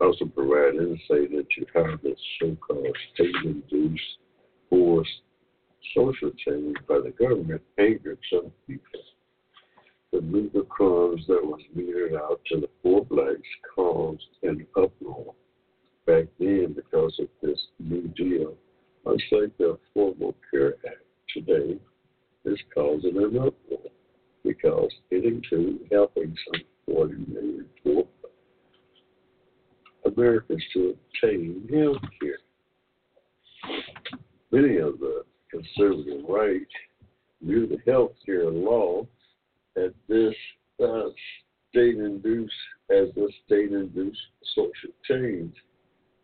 also provides insight into how the so-called state-induced forced social change by the government angered some people. The legal crimes that was meted out to the poor blacks caused an uproar back then because of this New Deal, much like the Affordable Care Act today is causing an uproar because it includes helping some 40 million poor Americans to obtain health care. Many of the conservative right view the health care law as this uh, state-induced as a state-induced social change.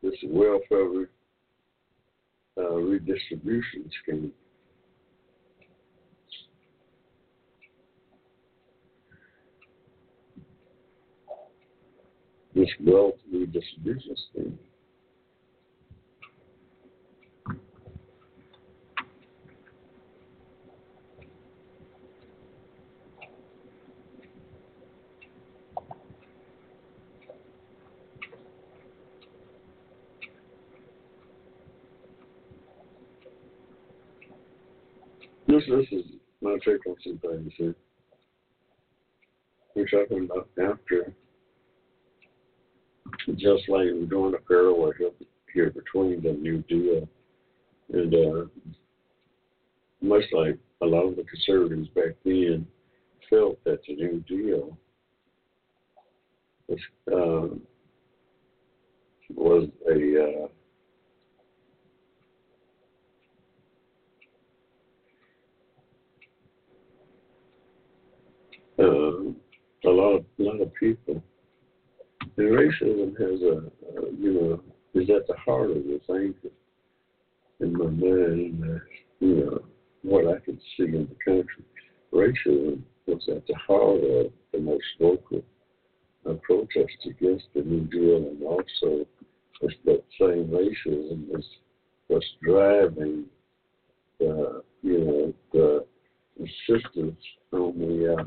This welfare re, uh, redistribution scheme. This wealth redistribution scheme. This this is my take on some things here. We're talking about after just like we're doing a here, between the New Deal and uh, much like a lot of the conservatives back then felt that the New Deal was, um, was a uh, um, a lot of a lot of people. And racism has a, uh, you know, is at the heart of the thing in my mind. Uh, you know, what I could see in the country, racism was at the heart of the most vocal uh, protest against the New Deal, and also it's that same racism was was driving the, you know, the insistence on the uh,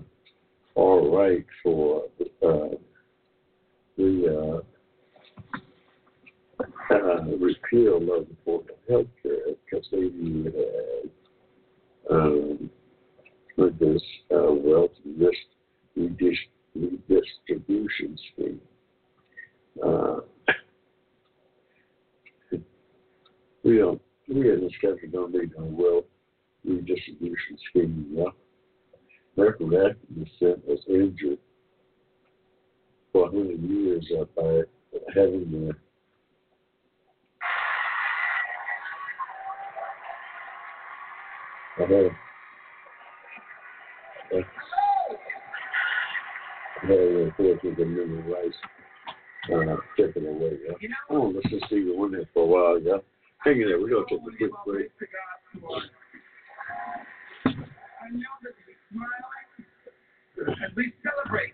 all right for uh, the uh, uh, repeal of the Affordable Health Care Act because they it as um, with this uh, wealth redist- redistribution scheme. Uh, we don't, we in this country don't need no wealth redistribution scheme. Yeah? Medical descent was injured for 100 years uh, by having the uh, I had a with the human rights uh, taken away. Yeah? Oh, let's just see the one there for a while. Yeah, hang in there. We're gonna take a quick break. I know that we smile and we celebrate.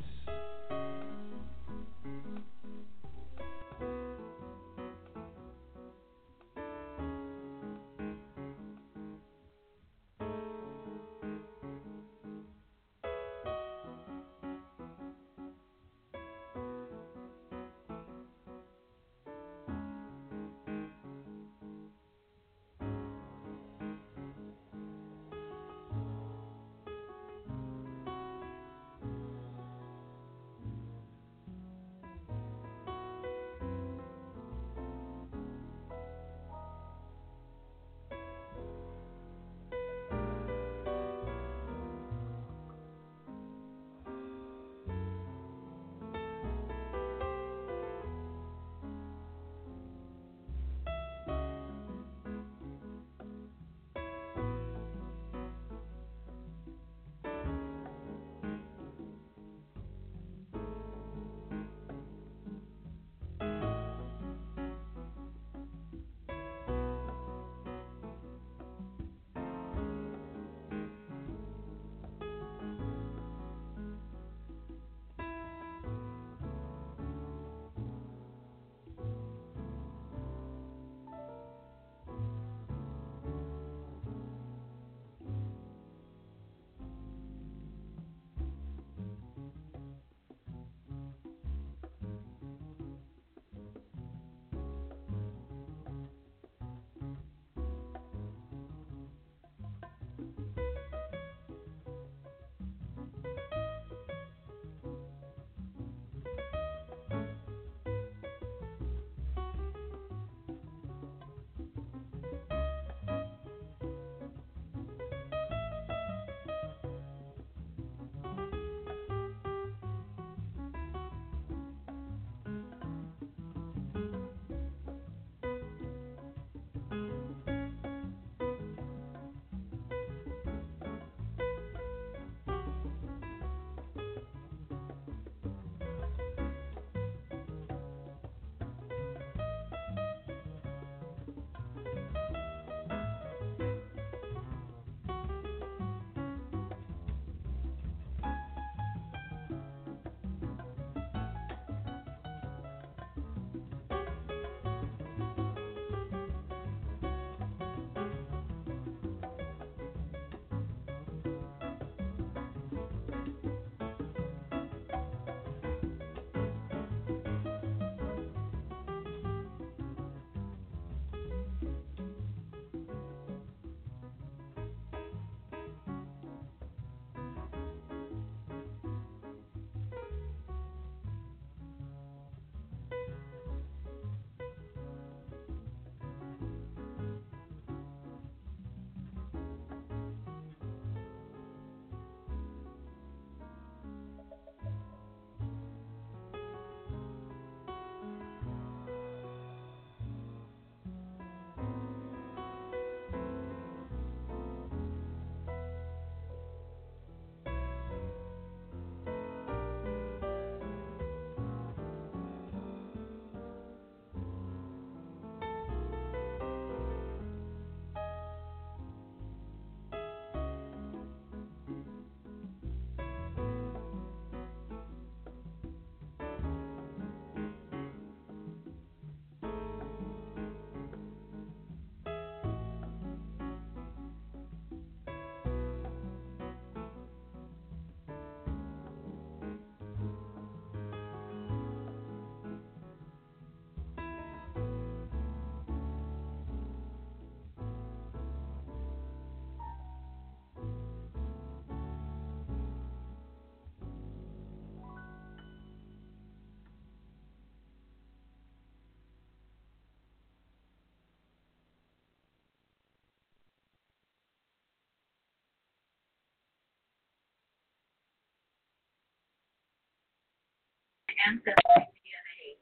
Ancestry DNA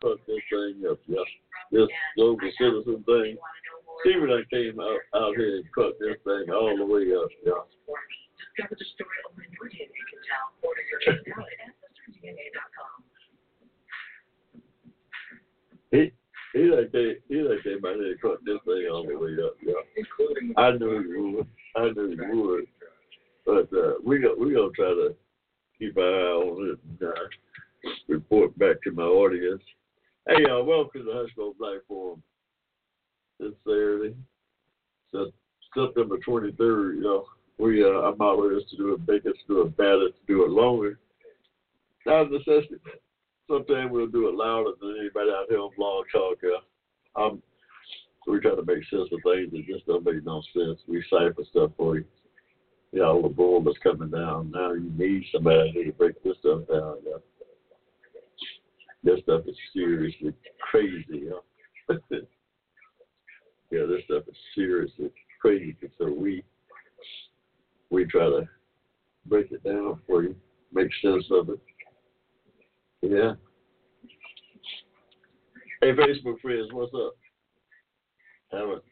Fuck this thing up, yeah. This global citizen thing. Stephen I came out, out here and cut this thing all the way up, yeah. Discover the story of minority in Town. Order your kit now at AncestryDNA.com. He he like came he like came out here and cut this thing all the way up, yeah. including I knew he would. I knew he would. But uh, we got we gonna try to keep our eye on it and uh, report back to my audience. Hey, uh, welcome to the Hushmo Black Forum. This Saturday, Sep- September twenty third. You know, we uh, our motto is to do it bigger, to do it better, to do it longer. Not a necessity. Sometimes we'll do it louder than anybody out here on Blog Talk. Uh, um, we try to make sense of things that just don't make no sense. We cipher stuff for you. Yeah, all the bull that's coming down. Now you need somebody here to break this stuff down. Yeah. This stuff is seriously crazy. Yeah, yeah this stuff is seriously crazy. So we we try to break it down for you, make sense of it. Yeah. Hey, Facebook friends, what's up? Haven't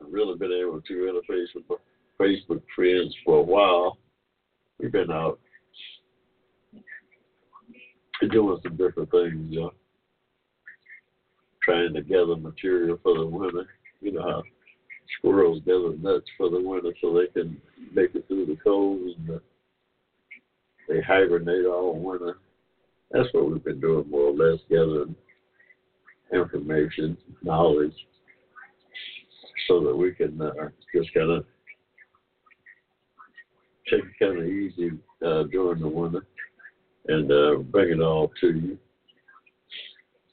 really been able to interface with Facebook friends for a while. We've been out doing some different things, to gather material for the winter. You know how squirrels gather nuts for the winter so they can make it through the cold and uh, they hibernate all winter. That's what we've been doing more or less, gathering information, knowledge, so that we can uh, just kind of take it kind of easy uh, during the winter and uh, bring it all to you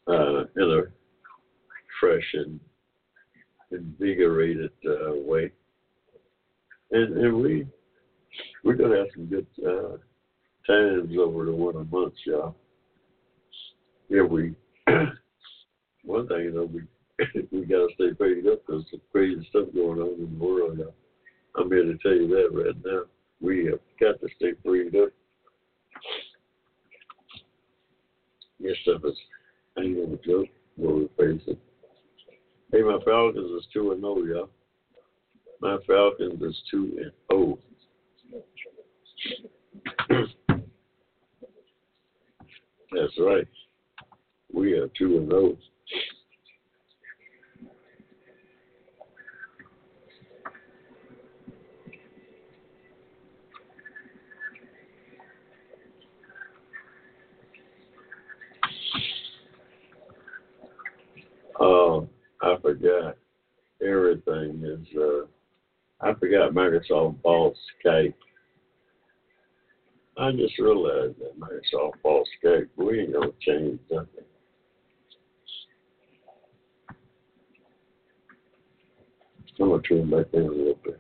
uh, in a fresh and invigorated uh, way. And, and we we're gonna have some good uh, times over the winter months, y'all. Yeah, we one thing you know we we gotta stay paid up. There's some crazy stuff going on in the world. Y'all. I'm here to tell you that right now. We have got to stay freed up. This stuff is ain't gonna joke what we're facing. Hey, my Falcons is two and zero, y'all. My Falcons is two and zero. That's right. We are two and zero. Um, I forgot everything is uh I forgot Microsoft bought Skype. I just realized that Microsoft bought Skype. We ain't gonna change nothing. I'm gonna turn back in a little bit.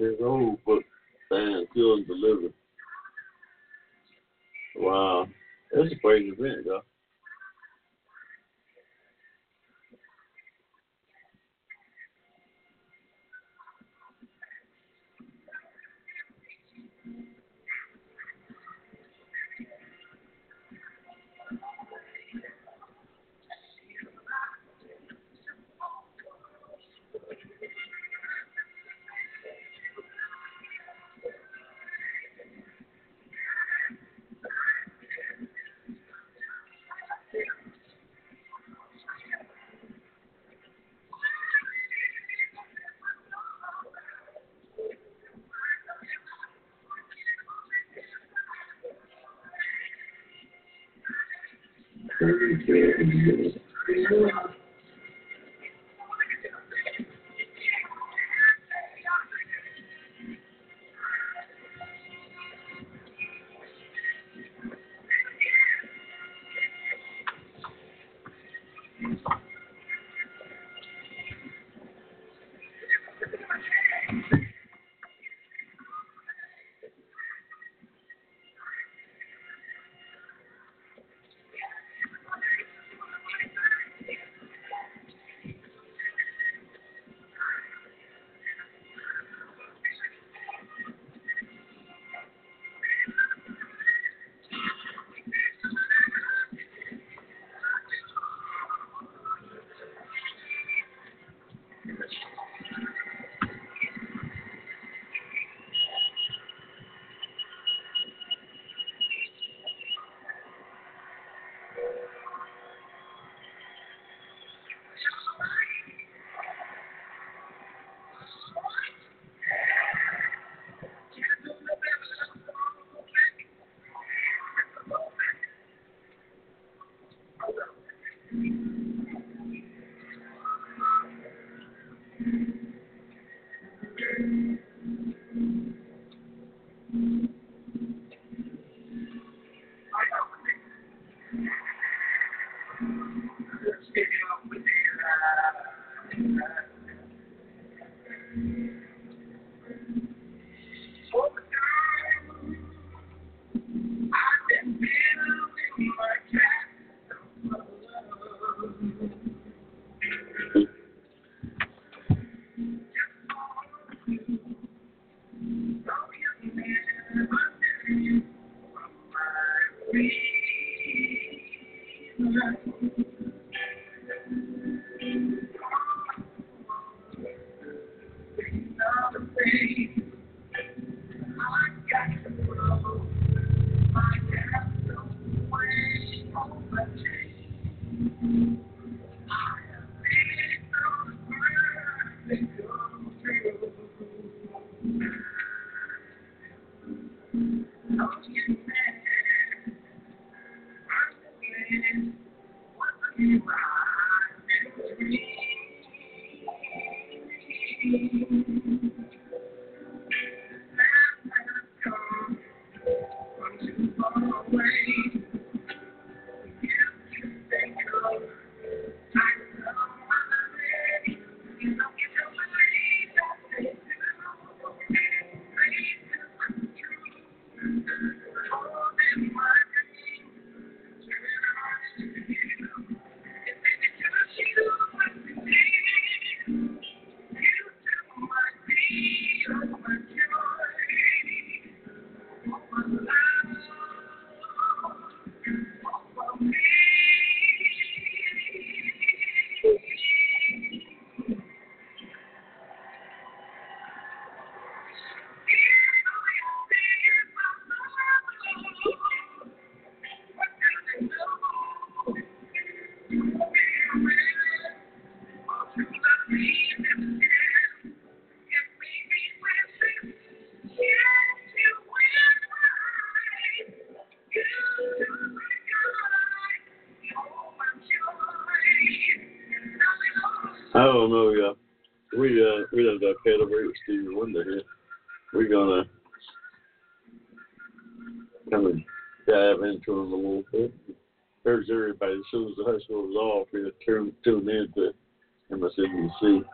At old though. I don't know, yeah. We uh we done got calibrated with Stevie Wonder here. We're gonna kind of dive into him a little bit. There's everybody as soon as the school is off, we turn tune in to MSNBC.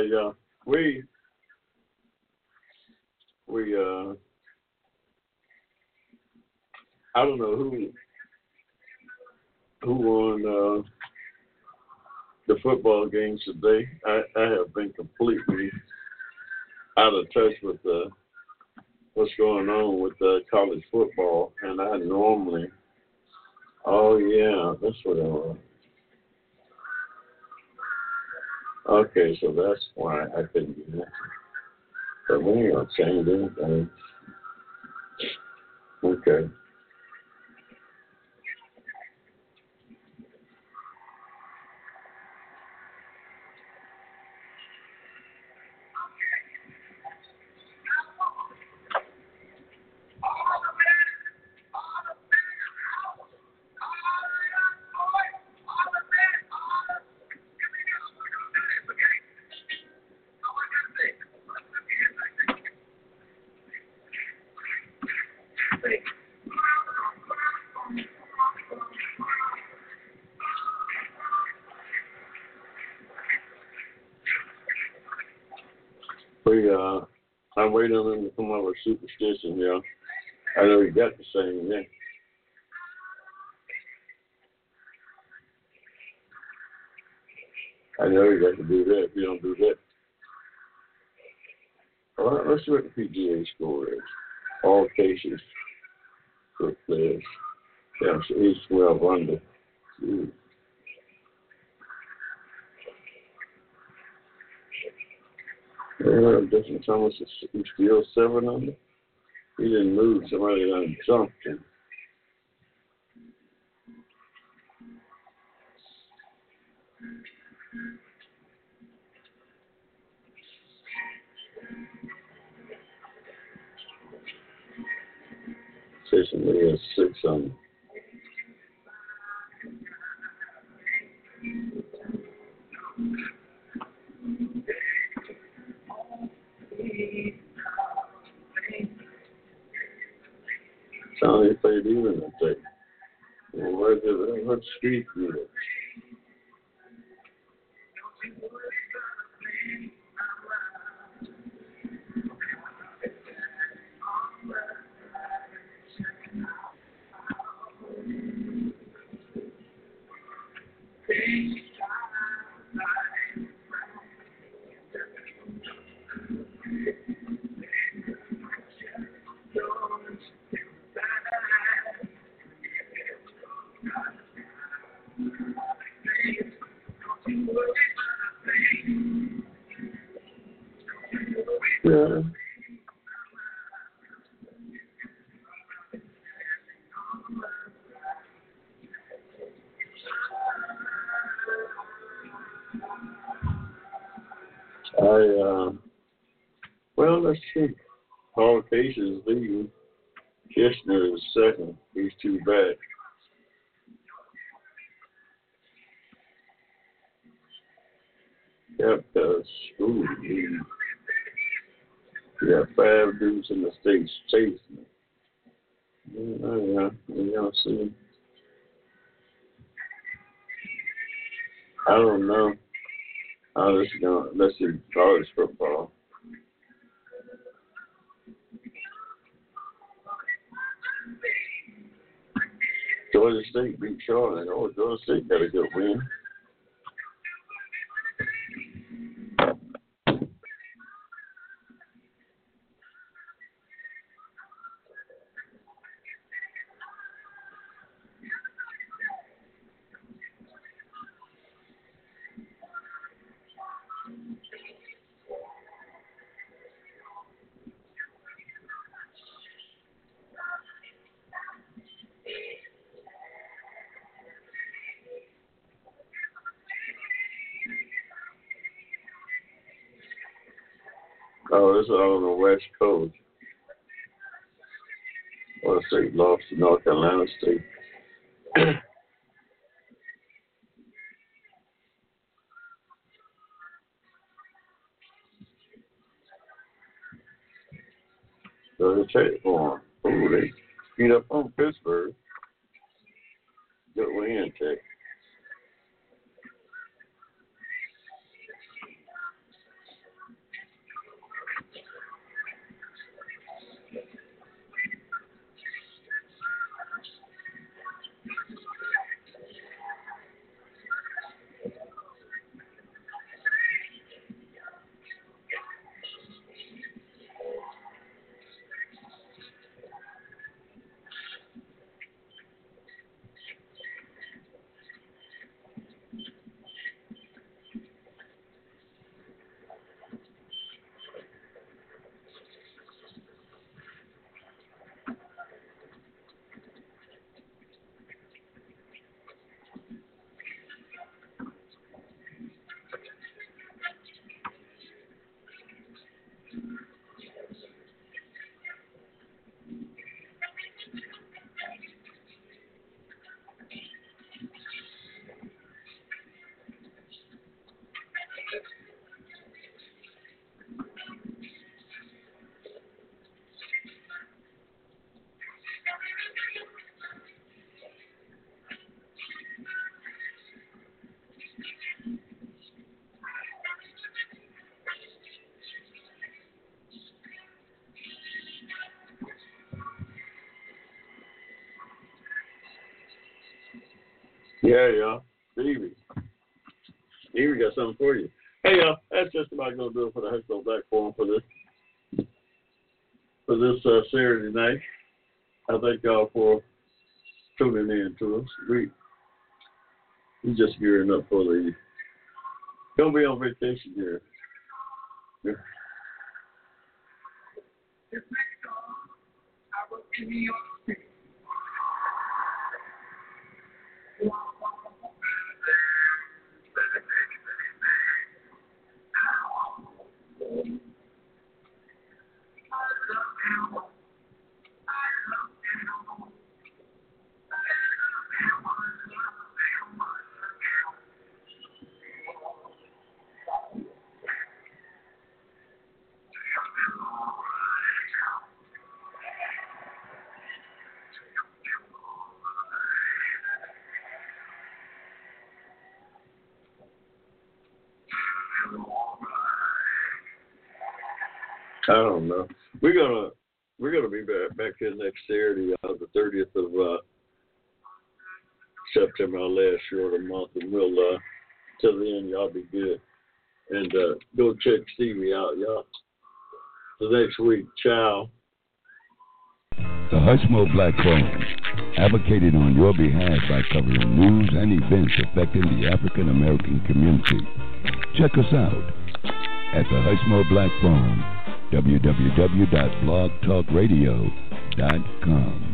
Yeah, yeah. We we uh I don't know who who won uh the football games today. I, I have been completely out of touch with uh what's going on with uh, college football and I normally oh yeah, that's what I Okay, so that's why I couldn't do that. But we ain't gonna change. Waiting on them to come up with superstition, yeah. I know you got the same, yeah. I know you got to do that if you don't do that. All right, let's see what the PGA score is. All cases for players. Yeah, so he's 12 under. Yeah, Justin Thomas is still seven under. He didn't move. Somebody jumped. Jason Lee has six under. Street you well, let's see. Paul Casey is leading. Kisner is second. He's two back. Yep, because ooh, he, yeah, five dudes in the states chasing him. Yeah, yeah, yeah, see. I don't know how this is going. Let's see college football. Georgia Beat Charlotte. Oh, Georgia State got a good on the West Coast. What state lost to North Carolina State. so they Yeah, yeah. Stevie. Stevie got something for you. Hey, y'all, that's just about going to do it for the Hushmo Black Forum for this for this uh, Saturday night. I thank y'all for tuning in to us. We we just gearing up for the Don't be on vacation here. Gonna be back back here next Saturday, uh, the thirtieth of uh, September, our last short the month, and we'll uh, till then y'all be good and uh, go check Stevie out, y'all. The next week, ciao. The Hushmo Black Forum, advocated on your behalf by covering news and events affecting the African American community. Check us out at the Hushmo Black Forum, www.blogtalkradio.com.